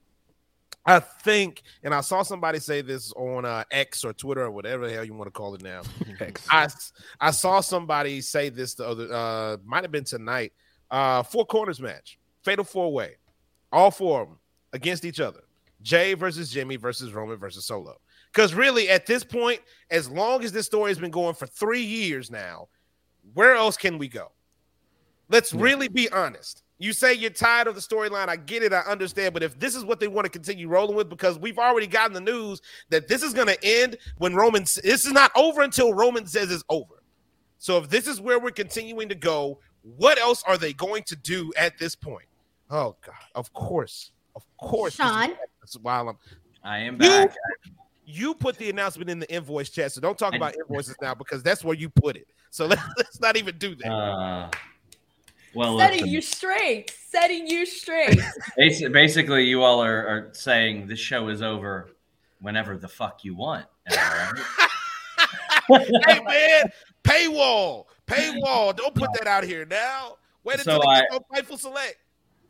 I think, and I saw somebody say this on uh, X or Twitter or whatever the hell you want to call it now. X. I, I saw somebody say this the other, uh, might have been tonight, uh, four corners match fatal four way, all four of them against each other. Jey versus Jimmy versus Roman versus Solo. Because really, at this point, as long as this story has been going for three years now, where else can we go? Let's yeah. really be honest. You say you're tired of the storyline. I get it. I understand. But if this is what they want to continue rolling with, because we've already gotten the news that this is going to end when Roman, this is not over until Roman says it's over. So if this is where we're continuing to go, what else are they going to do at this point? Oh God! Of course, of course. Sean, while I'm, I am back. You, you, put the announcement in the invoice chat, so don't talk about invoices now because that's where you put it. So let's, let's not even do that. Uh, well, setting listen. you straight, setting you straight. Basically, you all are, are saying the show is over whenever the fuck you want. hey man, paywall, paywall. Don't put that out here now. Wait until so I, Fightful Select.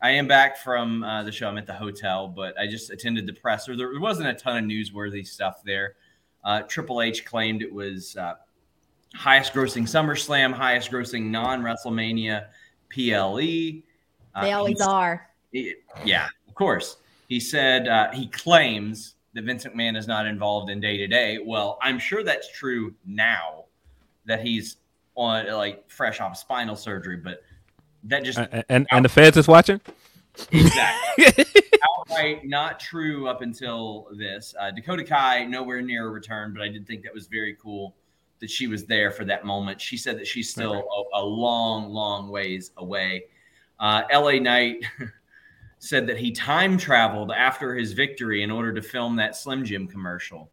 I am back from uh, the show. I'm at the hotel, but I just attended the presser. There wasn't a ton of newsworthy stuff there. Uh, Triple H claimed it was uh, highest grossing SummerSlam, highest grossing non WrestleMania PLE. Uh, they always are. He, yeah, of course. He said uh, he claims that Vince McMahon is not involved in day to day. Well, I'm sure that's true now that he's on like fresh off spinal surgery, but that just and and, and the feds is watching. Exactly. Outright not true up until this. Uh, Dakota Kai nowhere near a return, but I did think that was very cool that she was there for that moment. She said that she's still a, a, long, long ways away. Uh, LA Knight said that he time traveled after his victory in order to film that Slim Jim commercial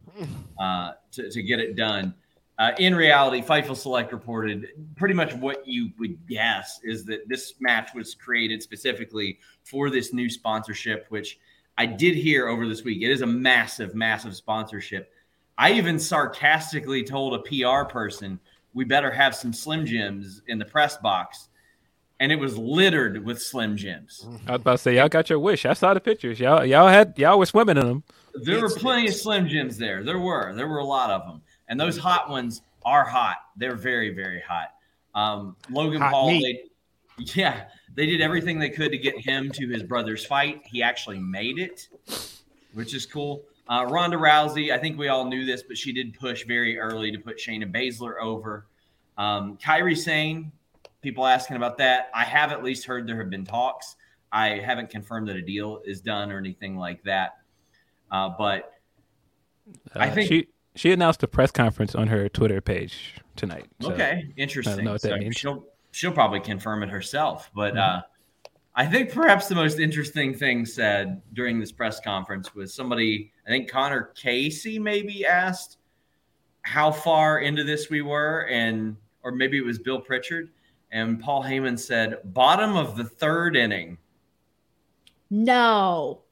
uh, to, to get it done. Uh, in reality, Fightful Select reported pretty much what you would guess is that this match was created specifically for this new sponsorship, which I did hear over this week. It is a massive, massive sponsorship. I even sarcastically told a PR person, we better have some Slim Jims in the press box. And it was littered with Slim Jims. I was about to say, y'all got your wish. I saw the pictures. Y'all, y'all had, y'all were swimming in them. There were plenty of Slim Jims there. There were, there were a lot of them and those hot ones are hot. They're very, very hot. Um, Logan hot Paul, they, yeah, they did everything they could to get him to his brother's fight. He actually made it, which is cool. Uh, Ronda Rousey, I think we all knew this, but she did push very early to put Shayna Baszler over. Um, Kairi Sane, people asking about that. I have at least heard there have been talks. I haven't confirmed that a deal is done or anything like that. Uh, but uh, I think she she announced a press conference on her Twitter page tonight. So okay, interesting. I don't know what that so means. She'll she'll probably confirm it herself, but mm-hmm. uh, I think perhaps the most interesting thing said during this press conference was somebody. I think Connor Casey maybe asked how far into this we were, and or maybe it was Bill Pritchard, and Paul Heyman said bottom of the third inning. No.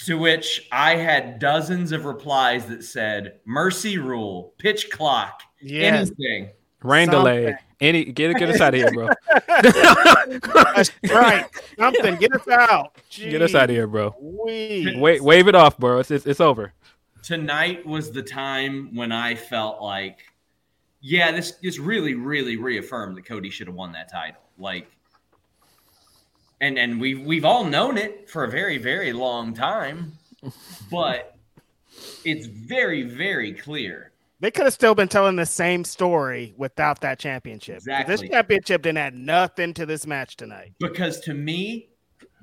To which I had dozens of replies that said mercy rule, pitch clock, yes. anything. Rain delay. Any get get us out of here, bro. That's right. Something. Get us out. Jeez. Get us out of here, bro. Wait, wave it off, bro. It's, it's, it's over. tonight was the time when I felt like, yeah, this this really, really reaffirmed that Cody should have won that title. Like, and and we've we've all known it for a very, very long time, but it's very, very clear. They could have still been telling the same story without that championship. Exactly. This championship didn't add nothing to this match tonight. Because to me,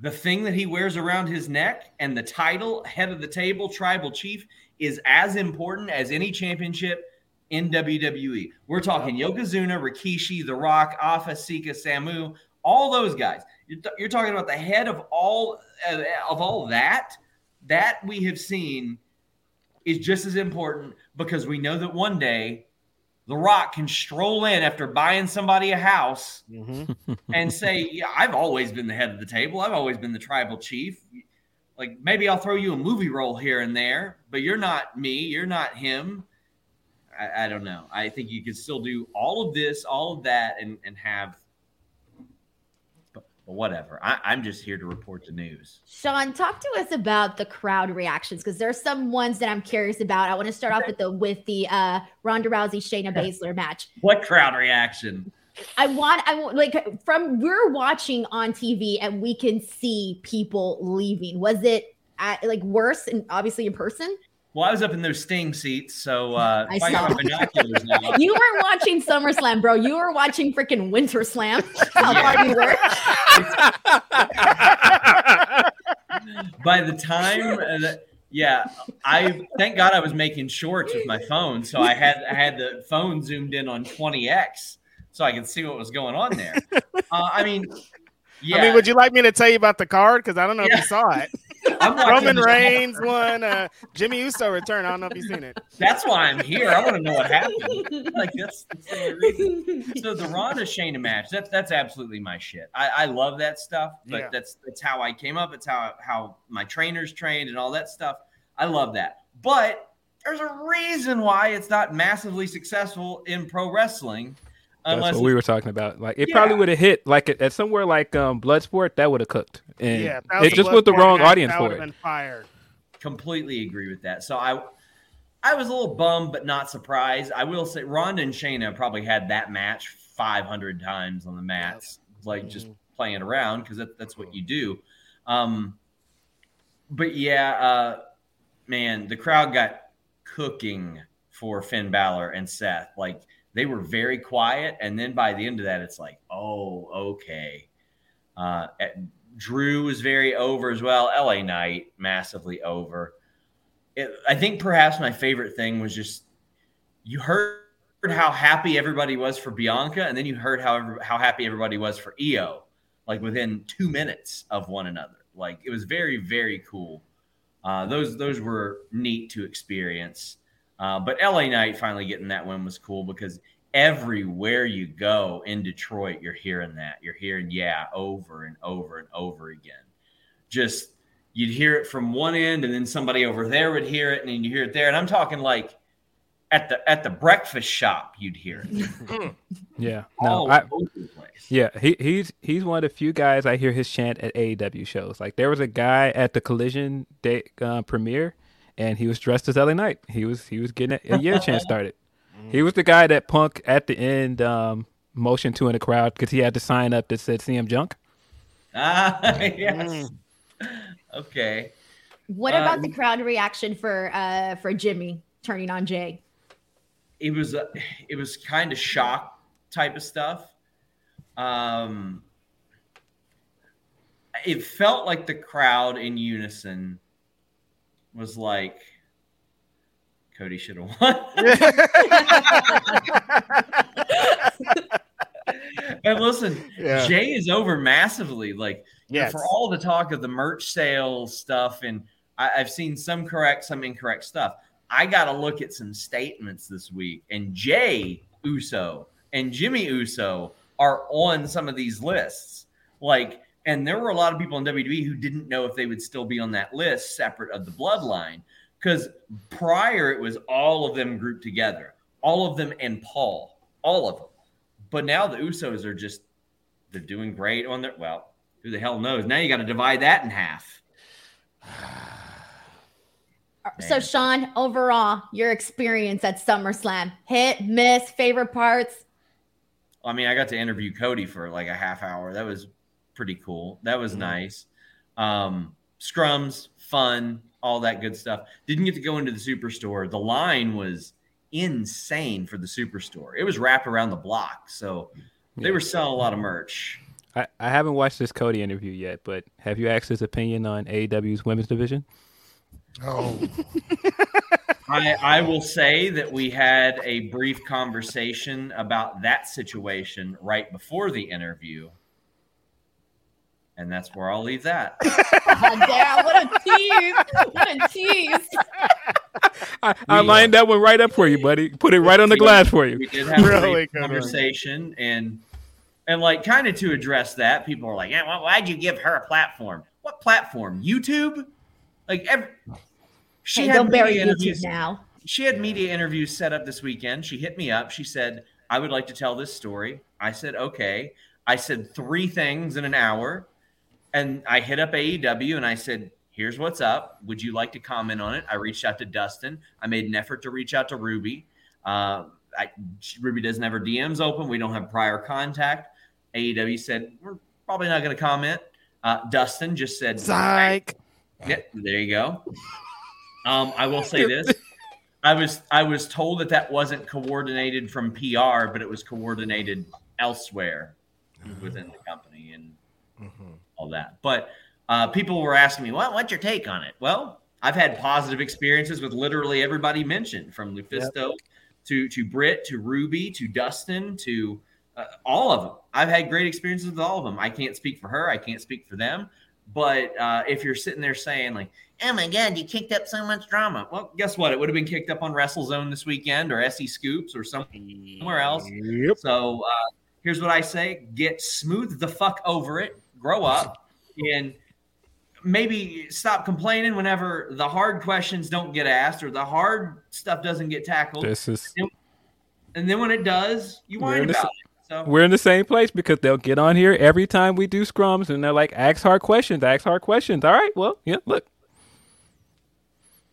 the thing that he wears around his neck and the title, head of the table, tribal chief, is as important as any championship in WWE. We're talking Yokozuna, Rikishi, The Rock, Afa, Sika, Samu, all those guys. You're, th- you're talking about the head of all uh, of all that. That we have seen is just as important because we know that one day the Rock can stroll in after buying somebody a house mm-hmm. and say, "Yeah, I've always been the head of the table. I've always been the tribal chief. Like maybe I'll throw you a movie role here and there, but you're not me. You're not him." I, I don't know. I think you could still do all of this, all of that, and and have but whatever. I, am just here to report the news. Sean, talk to us about the crowd reactions because there's some ones that I'm curious about. I want to start off with the with the uh, Ronda Rousey Shayna Baszler match. What crowd reaction? I want I want like from we're watching on TV and we can see people leaving. Was it at, like worse and obviously in person? Well, I was up in those Sting seats, so uh, I, saw. binoculars now. You weren't watching SummerSlam, bro. You were watching freaking Winter Slam. How you were. By the time, uh, yeah, I thank God I was making shorts with my phone, so I had I had the phone zoomed in on 20x, so I could see what was going on there. Uh, I mean, yeah. I mean, would you like me to tell you about the card? Because I don't know yeah. if you saw it. Roman Reigns won. Uh, Jimmy Uso return. I don't know if you've seen it. That's why I'm here. I want to know what happened. Like that's, that's the reason. So the Ronda Shayna match. That's that's absolutely my shit. I, I love that stuff. But yeah. that's that's how I came up. It's how how my trainers trained and all that stuff. I love that. But there's a reason why it's not massively successful in pro wrestling that's what we were talking about. Like it yeah. probably would have hit like at somewhere like um, Bloodsport that would have cooked, and yeah, it just was the wrong audience for it. Fired. Completely agree with that. So I, I was a little bummed, but not surprised. I will say Ronda and Shayna probably had that match 500 times on the mats, yep. like mm-hmm. just playing around because that, that's what you do. Um, but yeah, uh, man, the crowd got cooking for Finn Balor and Seth. Like they were very quiet. And then by the end of that, it's like, oh, okay. Uh, Drew was very over as well. LA Knight, massively over. It, I think perhaps my favorite thing was just you heard how happy everybody was for Bianca, and then you heard how how happy everybody was for Io, like within two minutes of one another. Like it was very very cool. Uh, those those were neat to experience. Uh, but LA Knight finally getting that win was cool because everywhere you go in Detroit, you're hearing that. You're hearing, yeah, over and over and over again. Just you'd hear it from one end, and then somebody over there would hear it, and then you hear it there. And I'm talking like at the at the breakfast shop, you'd hear it. yeah, no, I, yeah, he, he's he's one of the few guys I hear his chant at AEW shows. Like there was a guy at the Collision Day uh, premiere and he was dressed as LA Knight. He was he was getting a, year chance started. He was the guy that Punk at the end um, motioned to in the crowd because he had to sign up that said CM Junk. Ah, yes. Mm. Okay. What about the um, crowd reaction for uh, for Jimmy turning on Jey? It was uh, it was kind of shock type of stuff. Um, it felt like the crowd in unison was like, Cody should have won. and listen, yeah. Jey is over massively. Like yes. for all the talk of the merch sales stuff, and I, I've seen some correct, some incorrect stuff. I got to look at some statements this week, and Jey Uso and Jimmy Uso are on some of these lists. Like and there were a lot of people in WWE who didn't know if they would still be on that list separate of the bloodline. Because prior it was all of them grouped together, all of them and Paul, all of them. But now the Usos are just they're doing great on their well, who the hell knows? Now you got to divide that in half. Uh, so, Sean, overall, your experience at SummerSlam, hit, miss, favorite parts? I mean, I got to interview Cody for like a half hour. That was pretty cool. That was mm-hmm. nice. Um, scrums, fun, all that good stuff. Didn't get to go into the superstore. The line was insane for the superstore. It was wrapped around the block. So they were selling a lot of merch. I, I haven't watched this Cody interview yet, but have you asked his opinion on AEW's women's division? Oh. I, I will say that we had a brief conversation about that situation right before the interview. And that's where I'll leave that. oh, damn, what a tease. What a tease. I, I lined uh, that one right up for you, buddy. Put it right on the glass for you. We did have really a conversation and and like kind of to address that, people are like, "Yeah, well, why'd you give her a platform? What platform? YouTube? Like every she hey, had bury interviews now. She had media interviews set up this weekend. She hit me up. She said, "I would like to tell this story." I said, "Okay." I said three things in an hour, and I hit up AEW and I said, "Here's what's up. Would you like to comment on it?" I reached out to Dustin. I made an effort to reach out to Ruby. Uh, I, Ruby doesn't have her DMs open. We don't have prior contact. AEW said we're probably not going to comment. Uh, Dustin just said, "Psych." Yeah, there you go. Um, I will say this: I was I was told that that wasn't coordinated from PR, but it was coordinated elsewhere mm-hmm. within the company and mm-hmm. All that. But uh, people were asking me, "What? What's your take on it?" Well, I've had positive experiences with literally everybody mentioned, from Lufisto yep. to to Britt to Ruby to Dustin to uh, all of them. I've had great experiences with all of them. I can't speak for her. I can't speak for them. But uh, if you're sitting there saying like, "Oh my God, you kicked up so much drama," well, guess what? It would have been kicked up on WrestleZone this weekend or SE Scoops or somewhere else. Yep. So uh, here's what I say: get smooth the fuck over it, grow up, and maybe stop complaining whenever the hard questions don't get asked or the hard stuff doesn't get tackled. This is. And, and then when it does, you whine about it. So we're in the same place because they'll get on here every time we do scrums and they're like, ask hard questions, ask hard questions. All right, well, yeah, look.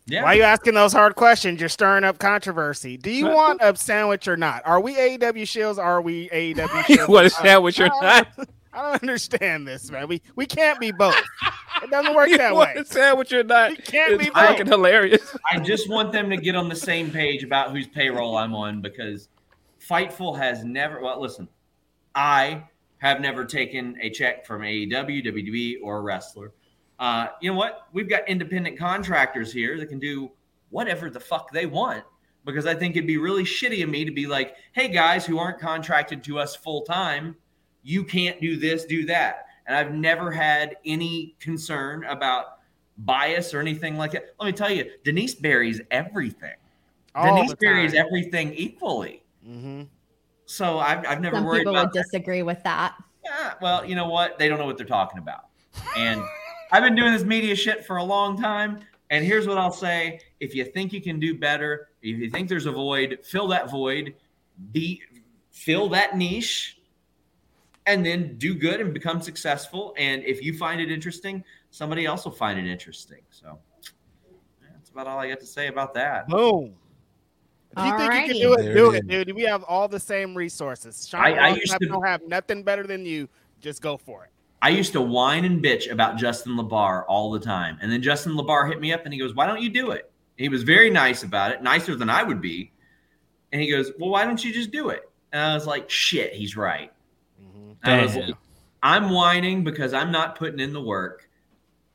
Yeah. Why are you asking those hard questions? You're stirring up controversy. Do you want a sandwich or not? Are we AEW shills? Are we AEW shills? what a sandwich or uh, not? I don't understand this, man. We we can't be both. It doesn't work that way. A sandwich or not? We can't it's be fucking hilarious. I just want them to get on the same page about whose payroll I'm on because Fightful has never. Well, listen, I have never taken a check from AEW, WWE, or a wrestler. Uh, you know what? We've got independent contractors here that can do whatever the fuck they want because I think it'd be really shitty of me to be like, hey guys who aren't contracted to us full time, you can't do this, do that. And I've never had any concern about bias or anything like that. Let me tell you, Denise buries everything. All Denise buries everything equally. Mm-hmm. So I've, I've never Some worried people would disagree with that. Yeah, well, you know what? They don't know what they're talking about. And I've been doing this media shit for a long time. And here's what I'll say: if you think you can do better, if you think there's a void, fill that void, be fill that niche, and then do good and become successful. And if you find it interesting, somebody else will find it interesting. So that's about all I got to say about that. Boom. If you think you can do it, do it, dude. We have all the same resources. Sean I, I used to don't have nothing better than you. Just go for it. I used to whine and bitch about Justin LaBar all the time. And then Justin LaBar hit me up and he goes, Why don't you do it? he was very nice about it, nicer than I would be. And he goes, Well, why don't you just do it? And I was like, Shit, he's right. I was like, I'm whining because I'm not putting in the work.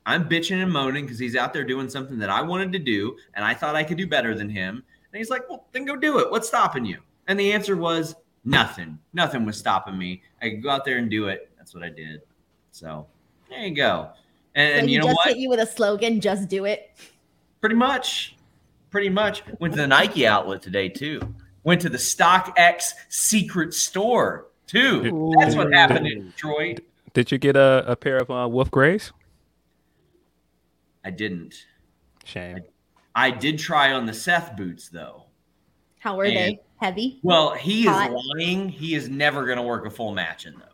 I'm bitching and moaning because he's out there doing something that I wanted to do and I thought I could do better than him. And he's like, well, then go do it. What's stopping you? And the answer was nothing. Nothing was stopping me. I could go out there and do it. That's what I did. So there you go. And, so and you know just what? hit you with a slogan, just do it. Pretty much. Pretty much. Went to the Nike outlet today too. Went to the StockX secret store too. That's what happened in Detroit. Did you get a, a pair of uh, Wolf Grays? I didn't. Shame. I, I did try on the Seth boots though. How were and, they? Heavy? Well, he Hot? is lying. He is never going to work a full match in those.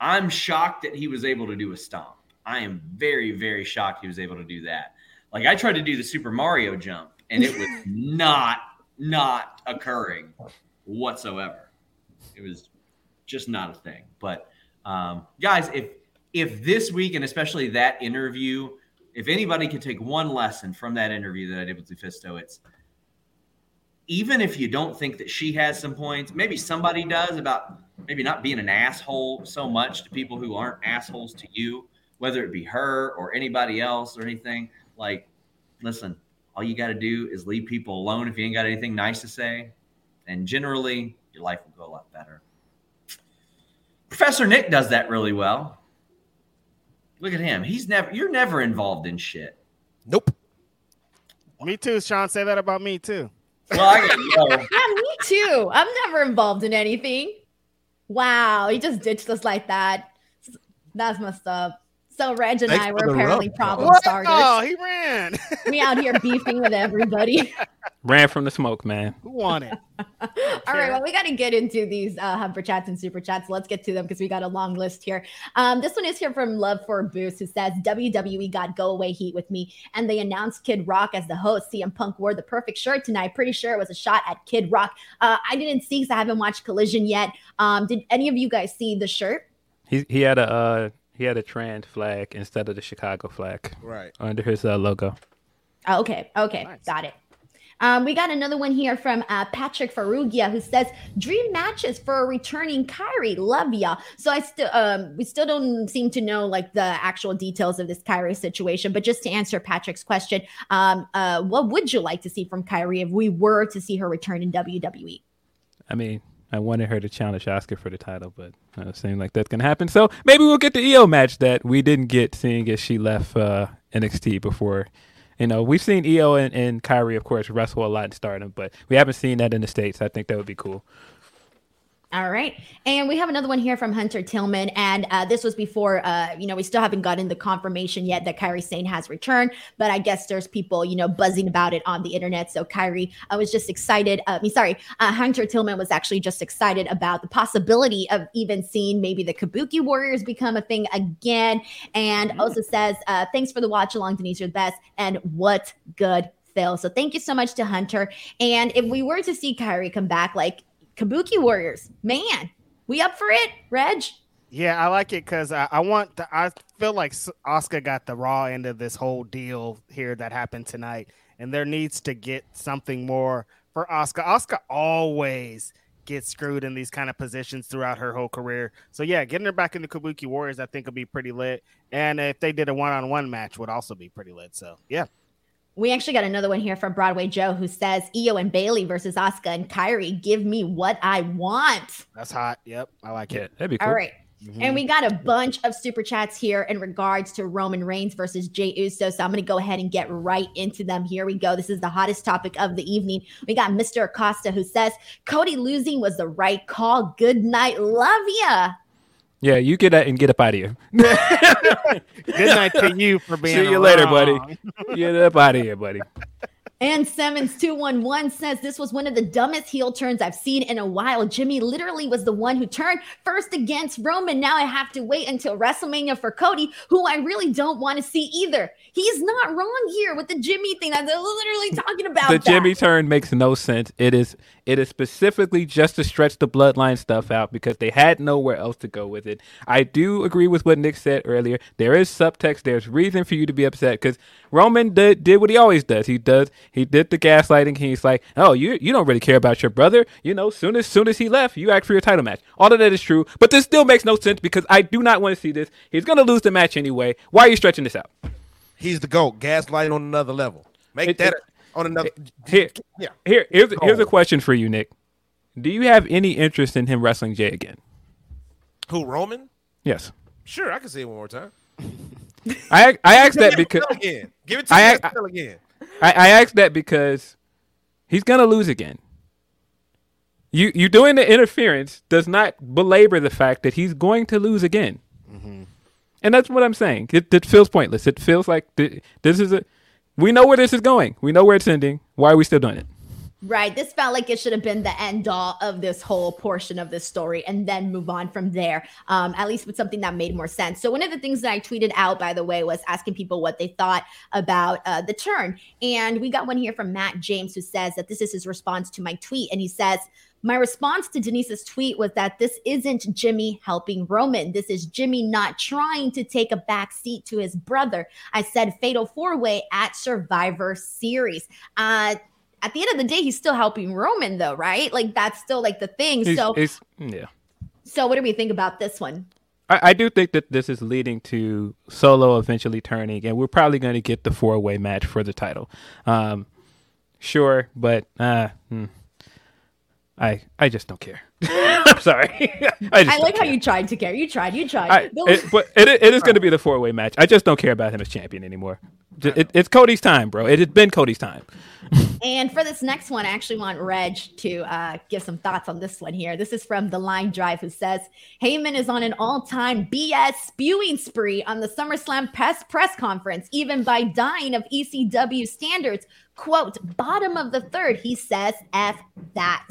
I'm shocked that he was able to do a stomp. I am very, very shocked he was able to do that. Like I tried to do the Super Mario jump, and it was not not occurring whatsoever. It was just not a thing. But um, guys, if if this week and especially that interview, if anybody could take one lesson from that interview that I did with Lufisto, it's even if you don't think that she has some points, maybe somebody does about maybe not being an asshole so much to people who aren't assholes to you, whether it be her or anybody else or anything. Like, listen, all you got to do is leave people alone if you ain't got anything nice to say. And generally, your life will go a lot better. Professor Nick does that really well. Look at him. He's never, you're never involved in shit. Nope. Me too, Sean. Say that about me too. Well, I go. yeah, me too. I'm never involved in anything. Wow, he just ditched us like that. That's messed up. So Reg and Thanks I were apparently rub, problem What? starters. Oh, he ran. we out here beefing with everybody. Ran from the smoke, man. Who won it? All right, well, we got to get into these uh, Humper chats and super chats. Let's get to them because we got a long list here. Um, this one is here from Love for Boost, who says WWE got go away heat with me, and they announced Kid Rock as the host. CM Punk wore the perfect shirt tonight. Pretty sure it was a shot at Kid Rock. Uh, I didn't see because I haven't watched Collision yet. Um, did any of you guys see the shirt? He he had a uh, he had a trans flag instead of the Chicago flag Right. under his uh, logo. Oh, okay, okay, Nice. got it. Um, we got another one here from uh, Patrick Farugia who says dream matches for a returning Kairi. Love ya. So I still um we still don't seem to know like the actual details of this Kairi situation, but just to answer Patrick's question, um uh what would you like to see from Kairi if we were to see her return in? WWE? I mean, I wanted her to challenge Asuka for the title, but it seemed like that's gonna happen. So maybe we'll get the Iyo match that we didn't get, seeing as she left uh, NXT before. You know, we've seen Iyo and, and Kairi, of course, wrestle a lot in Stardom, but we haven't seen that in the states. I think that would be cool. All right. And we have another one here from Hunter Tillman. And uh, this was before, uh, you know, we still haven't gotten the confirmation yet that Kairi Sane has returned. But I guess there's people, you know, buzzing about it on the internet. So Kairi, I was just excited. Uh, I mean, sorry, uh, Hunter Tillman was actually just excited about the possibility of even seeing maybe the Kabuki Warriors become a thing again. And also says, uh, thanks for the watch along, Denise, you're the best. And what good Phil. So thank you so much to Hunter. And if we were to see Kairi come back, like Kabuki Warriors, man, we up for it, Reg? Yeah, I like it because I, I want. I feel like Asuka got the raw end of this whole deal here that happened tonight, and there needs to get something more for Asuka. Asuka always gets screwed in these kind of positions throughout her whole career. So yeah, getting her back in the Kabuki Warriors, I think would be pretty lit. And if they did a one-on-one match, would also be pretty lit. So yeah, We actually got another one here from Broadway Joe who says Iyo and Bayley versus Asuka and Kairi. Give me what I want. that's hot. Yep, I like it. that'd be cool. All right. Mhm. And we got a bunch of super chats here in regards to Roman Reigns versus Jey Uso. So I'm going to go ahead and get right into them. Here we go. This is the hottest topic of the evening. We got Mr. Acosta who says Cody losing was the right call. Good night. Love ya. Yeah, you get that and get up out of here. Good night to you for being. See you later, buddy. get up out of here, buddy. And Simmons211 says this was one of the dumbest heel turns I've seen in a while. Jimmy literally was the one who turned first against Roman. Now I have to wait until WrestleMania for Cody, who I really don't want to see either. He's not wrong here with the Jimmy thing. I'm literally talking about the that. Jimmy turn makes no sense. It is it is specifically just to stretch the bloodline stuff out because they had nowhere else to go with it. I do agree with what Nick said earlier. There is subtext. There's reason for you to be upset because Roman did, did what he always does. He does he did the gaslighting. He's like, oh, you you don't really care about your brother. You know, soon as soon as he left, you act for your title match. All of that is true, but this still makes no sense because I do not want to see this. He's gonna lose the match anyway. Why are you stretching this out? He's the GOAT. Gaslighting on another level. Make It- that it- on another. Here, Yeah. here, here's, here's a question for you, Nick. Do you have any interest in him wrestling Jey again? Who, Roman? Yes. Sure, I can say it one more time. I I asked that because again. Give it to I- me. I- again. I, I asked that because he's gonna lose again. You you doing the interference does not belabor the fact that he's going to lose again, mm-hmm. and that's what I'm saying. It, it feels pointless. It feels like th- this is a. We know where this is going. We know where it's ending. Why are we still doing it? Right. This felt like it should have been the end all of this whole portion of this story and then move on from there, um, at least with something that made more sense. So, one of the things that I tweeted out, by the way, was asking people what they thought about uh, the turn. And we got one here from Matt James who says that this is his response to my tweet. And he says, my response to Denise's tweet was that this isn't Jimmy helping Roman. This is Jimmy not trying to take a back seat to his brother. I said fatal four way at Survivor Series. Uh, at the end of the day, he's still helping Roman, though, right? Like that's still like the thing. He's, so, he's, yeah. So, what do we think about this one? I, I, do think that this is leading to Solo eventually turning, and we're probably going to get the four way match for the title. Um, sure, but uh, hmm. I I just don't care. I'm sorry. I, I like how you tried to care. You tried. You tried. I, it, but it, it is going to be the four way match. I just don't care about him as champion anymore. It, it's Cody's time, bro. It has been Cody's time. and for this next one, I actually want Reg to uh, give some thoughts on this one here. This is from the Line Drive, who says Heyman is on an all-time BS spewing spree on the SummerSlam press press conference, even by dying of ECW standards. "Quote: Bottom of the third, he says, "F that."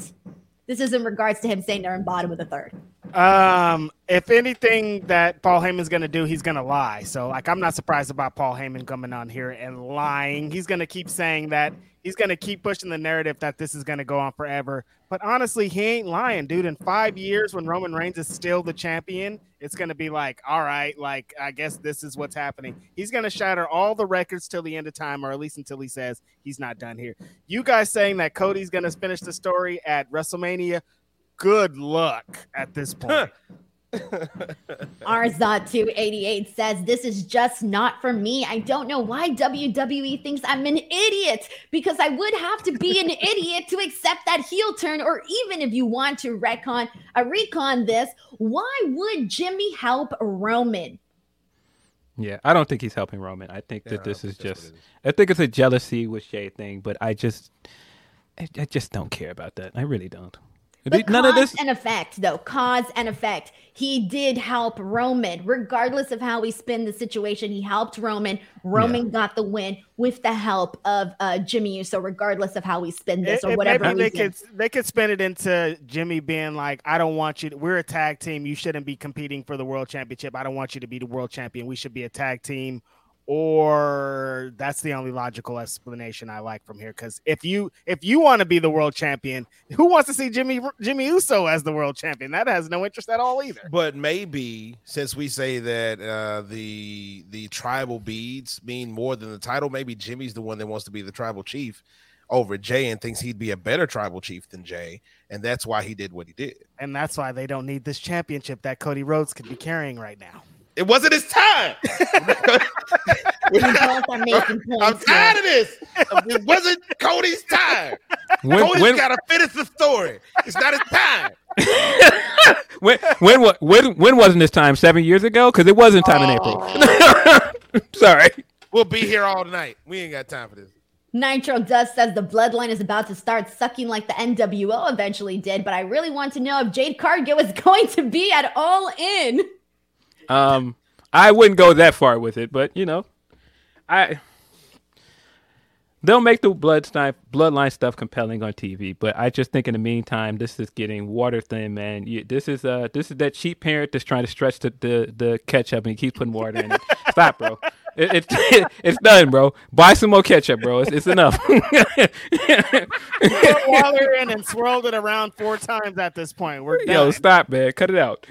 This is in regards to him saying they're in bottom of the third. Um, if anything that Paul Heyman's to do, he's to lie. So, like, I'm not surprised about Paul Heyman coming on here and lying. He's to keep saying that. He's to keep pushing the narrative that this is to go on forever. But honestly, he ain't lying, dude. In five years, when Roman Reigns is still the champion, it's to be like, all right, like, I guess this is what's happening. He's to shatter all the records till the end of time, or at least until he says he's not done here. You guys saying that Cody's to finish the story at WrestleMania, good luck at this point. Arzot288 says, This is just not for me. I don't know why WWE thinks I'm an idiot because I would have to be an idiot to accept that heel turn. Or even if you want to recon, uh, recon this, why would Jimmy help Roman? Yeah, I don't think he's helping Roman. I think yeah, that this is just, is. I think it's a jealousy with Shay thing, but I just, I, I just don't care about that. I really don't. But None cause of this and effect, though. Cause and effect. He did help Roman, regardless of how we spin the situation. He helped Roman. Roman yeah. got the win with the help of uh, Jimmy Uso, regardless of how we spin this it, or whatever. Maybe they could they could spin it into Jimmy being like, "I don't want you. To, we're a tag team. You shouldn't be competing for the world championship. I don't want you to be the world champion. We should be a tag team." Or that's the only logical explanation I like from here. Because if you if you want to be the world champion, who wants to see Jimmy Jimmy Uso as the world champion? That has no interest at all either. But maybe since we say that uh, the the tribal beads mean more than the title, maybe Jimmy's the one that wants to be the tribal chief over Jey and thinks he'd be a better tribal chief than Jey, and that's why he did what he did. And that's why they don't need this championship that Cody Rhodes could be carrying right now. It wasn't his time. I'm tired of this. It wasn't Cody's time. When, Cody's got to finish the story. It's not his time. when when when when wasn't this time? Seven years ago? Because it wasn't time oh. in April. Oh. Sorry. We'll be here all night. We ain't got time for this. Nitro Dust says the bloodline is about to start sucking like the NWO eventually did, but I really want to know if Jade Cargill is going to be at all in. Um, I wouldn't go that far with it, but you know, I they'll make the bloodline bloodline stuff compelling on TV. But I just think in the meantime, this is getting water thin, man. You, this is uh this is that cheap parent that's trying to stretch the the, the ketchup and keeps putting water in it. Stop, bro. It, it's it, it's done, bro. Buy some more ketchup, bro. It's, it's enough. Put water in and swirled it around four times at this point. We're done. Yo, stop, man. Cut it out.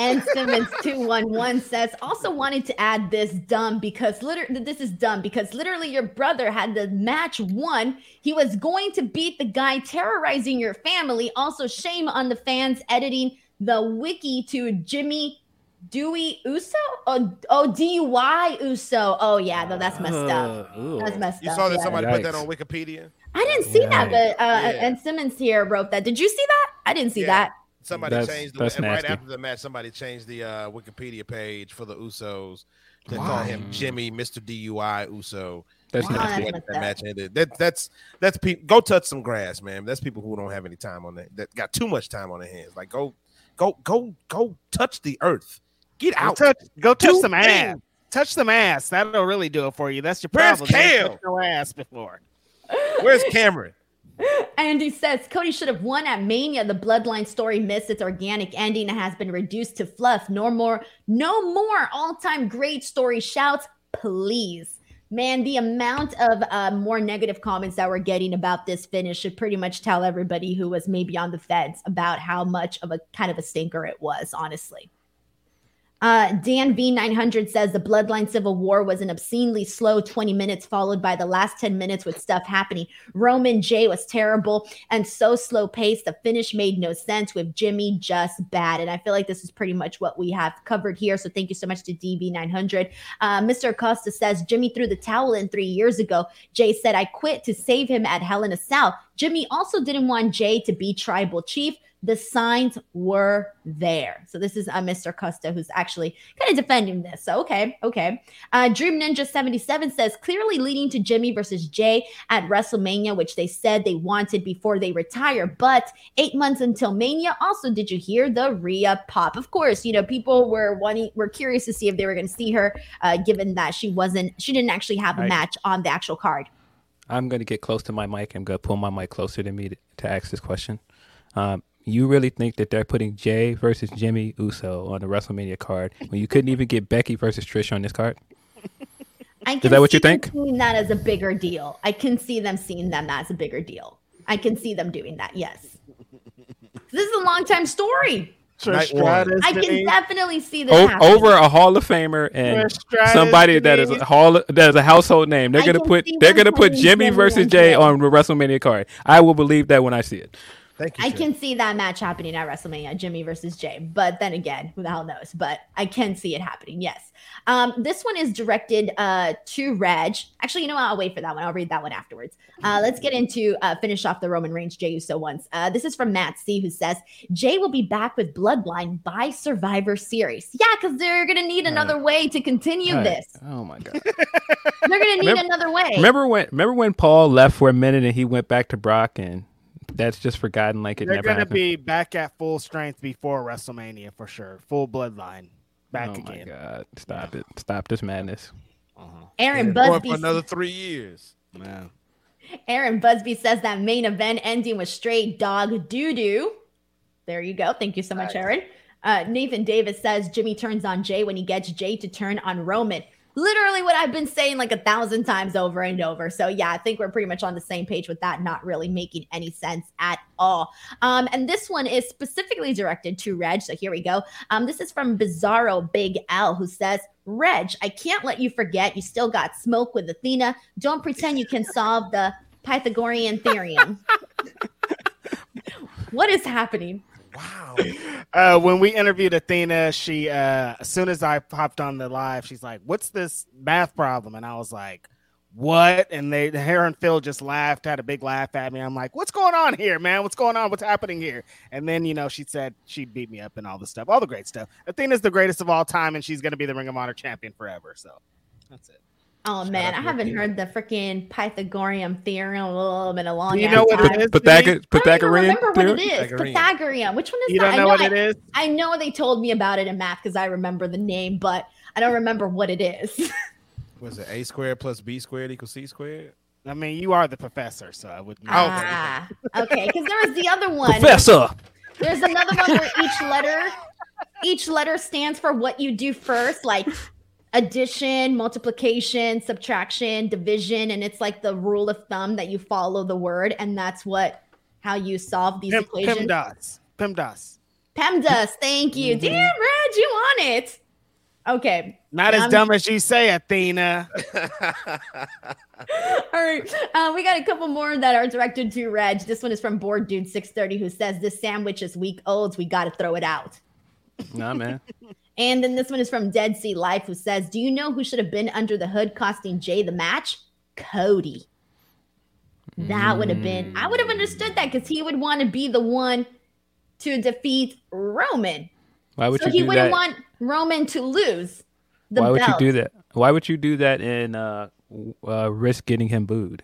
And Simmons 211 says, also wanted to add this dumb because literally this is dumb because literally your brother had the match won. He was going to beat the guy terrorizing your family. Also, shame on the fans editing the wiki to Jimmy Dewey Uso? Oh, oh, DUI Uso. Oh, yeah, no, that's messed up. Uh, that's messed you up. You saw that yeah. somebody Yikes. put that on Wikipedia? I didn't see yeah. that, but uh, yeah. and Simmons here wrote that. Did you see that? I didn't see that. Somebody that's, changed the and right after the match. Somebody changed the uh, Wikipedia page for the Usos to Why? call him Jimmy, Mister DUI Uso. That's not that match ended. That, that's that's people. Go touch some grass, man. That's people who don't have any time on that. That got too much time on their hands. Like go, go, go, go touch the earth. Get out. Go touch, go touch some ass. Touch some ass. That'll really do it for you. That's your problem. Where's Kale? No ass before. Where's Cameron? Andy says Cody should have won at Mania. The Bloodline story missed its organic ending and has been reduced to fluff. No more, no more all-time great story shouts, please. Man, the amount of uh, more negative comments that we're getting about this finish should pretty much tell everybody who was maybe on the fence about how much of a kind of a stinker it was, honestly. Uh, Dan V900 says the Bloodline Civil War was an obscenely slow 20 minutes, followed by the last 10 minutes with stuff happening. Roman Jey was terrible and so slow paced. The finish made no sense with Jimmy just bad. And I feel like this is pretty much what we have covered here. So thank you so much to DV900. Uh, Mr. Acosta says Jimmy threw the towel in three years ago. Jey said, I quit to save him at Hell in a Cell. Jimmy also didn't want Jey to be tribal chief the signs were there. So this is uh, Mr. Costa who's actually kind of defending this. So okay, okay. Uh, Dream Ninja 77 says clearly leading to Jimmy versus Jey at WrestleMania, which they said they wanted before they retire. But eight months until Mania. Also, did you hear the Rhea pop? Of course, you know people were wanting, were curious to see if they were going to see her, uh, given that she wasn't, she didn't actually have a match on the actual card. I'm going to get close to my mic. I'm going to pull my mic closer to me to, to ask this question. Um, you really think that they're putting Jey versus Jimmy Uso on the WrestleMania card when you couldn't even get Becky versus Trish on this card? I can Is that what you think? Seeing that as a bigger deal. I can see them seeing them as a bigger deal. I can see them doing that. Yes. This is a long time story. I can definitely see this o- over a Hall of Famer and somebody that is a hall that is a household name. They're gonna put they're gonna put Jimmy versus Jey on the WrestleMania card. I will believe that when I see it. Thank you. I can see that match happening at WrestleMania, Jimmy versus Jey. But then again, who the hell knows? But I can see it happening. Yes. Um, this one is directed uh, to Reg. Actually, you know what? I'll wait for that one. I'll read that one afterwards. Uh, let's get into uh, finish off the Roman Reigns Jey Uso once. Uh, this is from Matt C, who says Jey will be back with Bloodline by Survivor Series. Yeah, because they're gonna need another way to continue right. this. Oh my god, they're gonna need remember, another way. Remember when? Remember when Paul left for a minute and he went back to Brock and that's just forgotten like it They're never gonna happened. be back at full strength before WrestleMania for sure. Full bloodline back oh again. Oh my god! Stop yeah. it! Stop this madness. Uh-huh. Aaron Busby for another three years. Man. Aaron Busby says that main event ending with straight dog doo doo. There you go. Thank you so much, Aaron. Uh, Nathan Davis says Jimmy turns on Jey when he gets Jey to turn on Roman literally what I've been saying like a thousand times over and over. So yeah, I think we're pretty much on the same page with that, not really making any sense at all. Um, and this one is specifically directed to Reg. So here we go. Um, this is from Bizarro Big L, who says, Reg, I can't let you forget you still got smoke with Athena. Don't pretend you can solve the Pythagorean theorem. what is happening? Wow. Uh, when we interviewed Athena, she uh, as soon as I popped on the live, she's like, "What's this math problem?" And I was like, "What?" And they, her and Phil just laughed, had a big laugh at me. I'm like, "What's going on here, man? What's going on? What's happening here?" And then you know, she said she'd beat me up and all the stuff, all the great stuff. Athena's the greatest of all time, and she's going to be the Ring of Honor champion forever. So that's it. Oh Shout man, I haven't heard the freaking Pythagorean theorem in a long time. you know what it is? Pythag- Pythagorean. I don't remember what it is. Pythagorean. Pythagorean. Which one is you that? don't know, know what I, it is? I know they told me about it in math because I remember the name, but I don't remember what it is. Was it a squared plus b squared equals c squared? I mean, you are the professor, so I would. Know. Ah, okay. Because there was the other one. Professor. There's another one where each letter, each letter stands for what you do first, like addition, multiplication, subtraction, division, and it's like the rule of thumb that you follow the word, and that's what how you solve these Pim, equations. PEMDAS. PEMDAS. PEMDAS. Thank you. Mm-hmm. Damn, Reg, you on it. Okay. Not as um, dumb as you say, Athena. All right. Uh, we got a couple more that are directed to Reg. This one is from Board Dude 630 who says, This sandwich is week old. We got to throw it out. Nah, man. And then this one is from Dead Sea Life, who says, Do you know who should have been under the hood costing Jey the match? Cody. That would have been, I would have understood that because he would want to be the one to defeat Roman. Why would so you he do wouldn't that? want Roman to lose. The Why would belt. you do that? Why would you do that and uh, uh, risk getting him booed?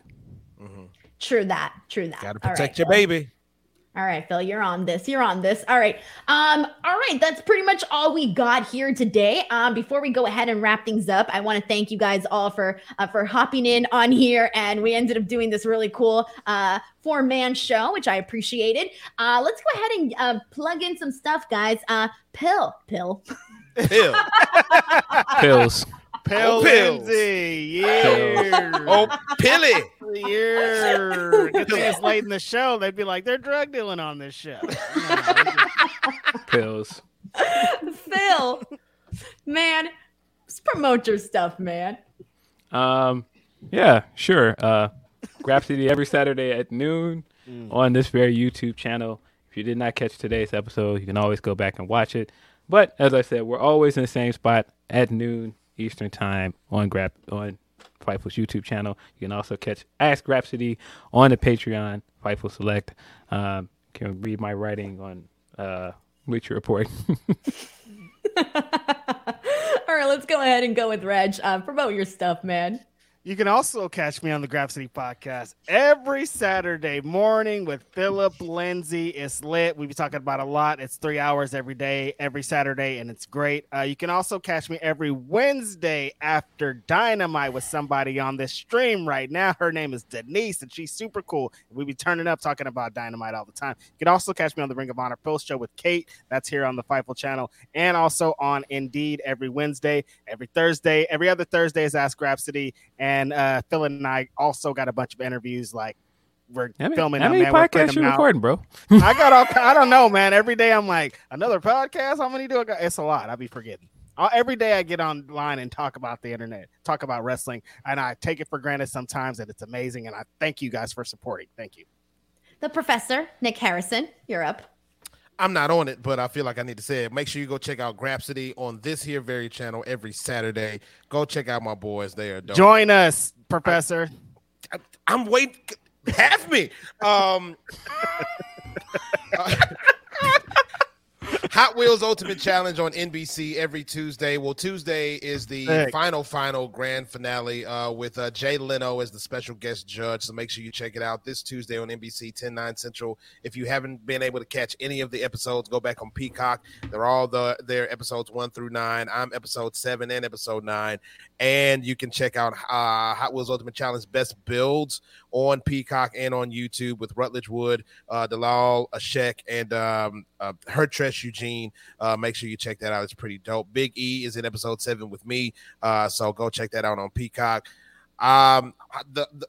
Mm-hmm. True that. True that. Got to protect right, your baby. All right, Phil, you're on this. You're on this. All right. Um, all right, that's pretty much all we got here today. Um, before we go ahead and wrap things up, I want to thank you guys all for uh, for hopping in on here, and we ended up doing this really cool uh four man show, which I appreciated. Uh, let's go ahead and uh, plug in some stuff, guys. Uh, pill, pill, Pill. Pills. Pill Oh, pills. Lindsey. Yeah. Oh, Pilly. Yeah. Good thing it's late in the show. They'd be like, they're drug dealing on this show. Pills. Phil. Man, just promote your stuff, man. Um, yeah, sure. Uh, Grapsody every Saturday at noon on this very YouTube channel. If you did not catch today's episode, you can always go back and watch it. But as I said, we're always in the same spot at noon Eastern time on Grap on Fightful's YouTube channel. You can also catch Ask Grapsody on the Patreon Fightful Select. Um, can read my writing on uh, Bleacher Report. All right, let's go ahead and go with Reg. Uh, promote your stuff, man. You can also catch me on the Grapsody podcast every Saturday morning with Philip Lindsey. It's lit. We be talking about a lot. It's three hours every day, every Saturday, and it's great. Uh, you can also catch me every Wednesday after Dynamite with somebody on this stream right now. Her name is Denise, and she's super cool. We be turning up talking about Dynamite all the time. You can also catch me on the Ring of Honor post show with Kate. That's here on the Fightful channel, and also on Indeed every Wednesday, every Thursday, every other Thursday is Ask Grapsody. And uh, Phil and I also got a bunch of interviews. Like we're How many, filming how many man. Podcasts you recording, bro? I got all. I don't know, man. Every day I'm like another podcast. How many do I got? It's a lot. I'll be forgetting. Every day I get online and talk about the internet, talk about wrestling, and I take it for granted sometimes that it's amazing. And I thank you guys for supporting. Thank you. The professor, Nick Harrison, you're up. I'm not on it, but I feel like I need to say it. Make sure you go check out Grapsody on this here very channel every Saturday. Go check out my boys. They are dope. Join us, Professor. I'm waiting. Have me. Um, Hot Wheels Ultimate Challenge on NBC every Tuesday. Well, Tuesday is the Sick. final, final grand finale uh, with uh, Jay Leno as the special guest judge. So make sure you check it out this Tuesday on NBC 10 9 Central. If you haven't been able to catch any of the episodes, go back on Peacock. They're all the their episodes one through nine. I'm episode seven and episode nine. And you can check out uh, Hot Wheels Ultimate Challenge best builds on Peacock and on YouTube with Rutledge Wood, uh, Dalal Ashek, and um, uh, Hertrech Eugene. Uh, make sure you check that out. It's pretty dope. Big E is in episode seven with me. Uh, so go check that out on Peacock. Um, the, the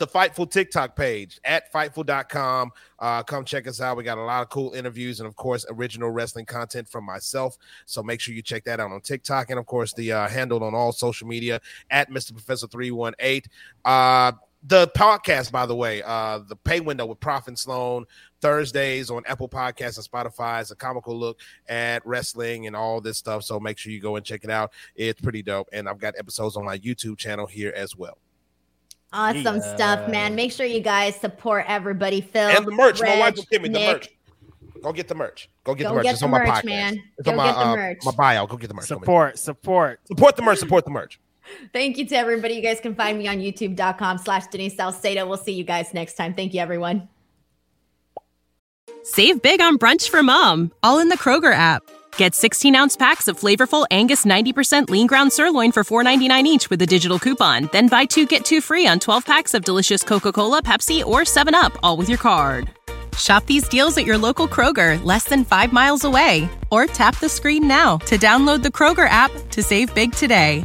the Fightful TikTok page at fightful.com. Uh, come check us out. We got a lot of cool interviews and, of course, original wrestling content from myself. So make sure you check that out on TikTok and, of course, the uh, handle on all social media at Mr. Professor 318. Uh, the podcast, by the way, uh, the pay window with Prof and Sloan Thursdays on Apple Podcasts and Spotify is a comical look at wrestling and all this stuff. So make sure you go and check it out. It's pretty dope. And I've got episodes on my YouTube channel here as well. Awesome stuff, man. Make sure you guys support everybody. Phil and the merch. My Reg, wife will give me the merch. Go get the merch. Go get Go the merch. get it's the on my merch, podcast. man. It's Go on my, get the uh, merch. my bio. Go get the merch. Support, support. Support the merch. Support the merch. Thank you to everybody. You guys can find me on youtube.com slash Denise Salcedo. We'll see you guys next time. Thank you, everyone. Save big on brunch for mom, all in the Kroger app. Get 16 ounce packs of flavorful Angus 90% lean ground sirloin for $4.99 each with a digital coupon. Then buy two get two free on 12 packs of delicious Coca Cola, Pepsi, or 7UP, all with your card. Shop these deals at your local Kroger, less than five miles away. Or tap the screen now to download the Kroger app to save big today.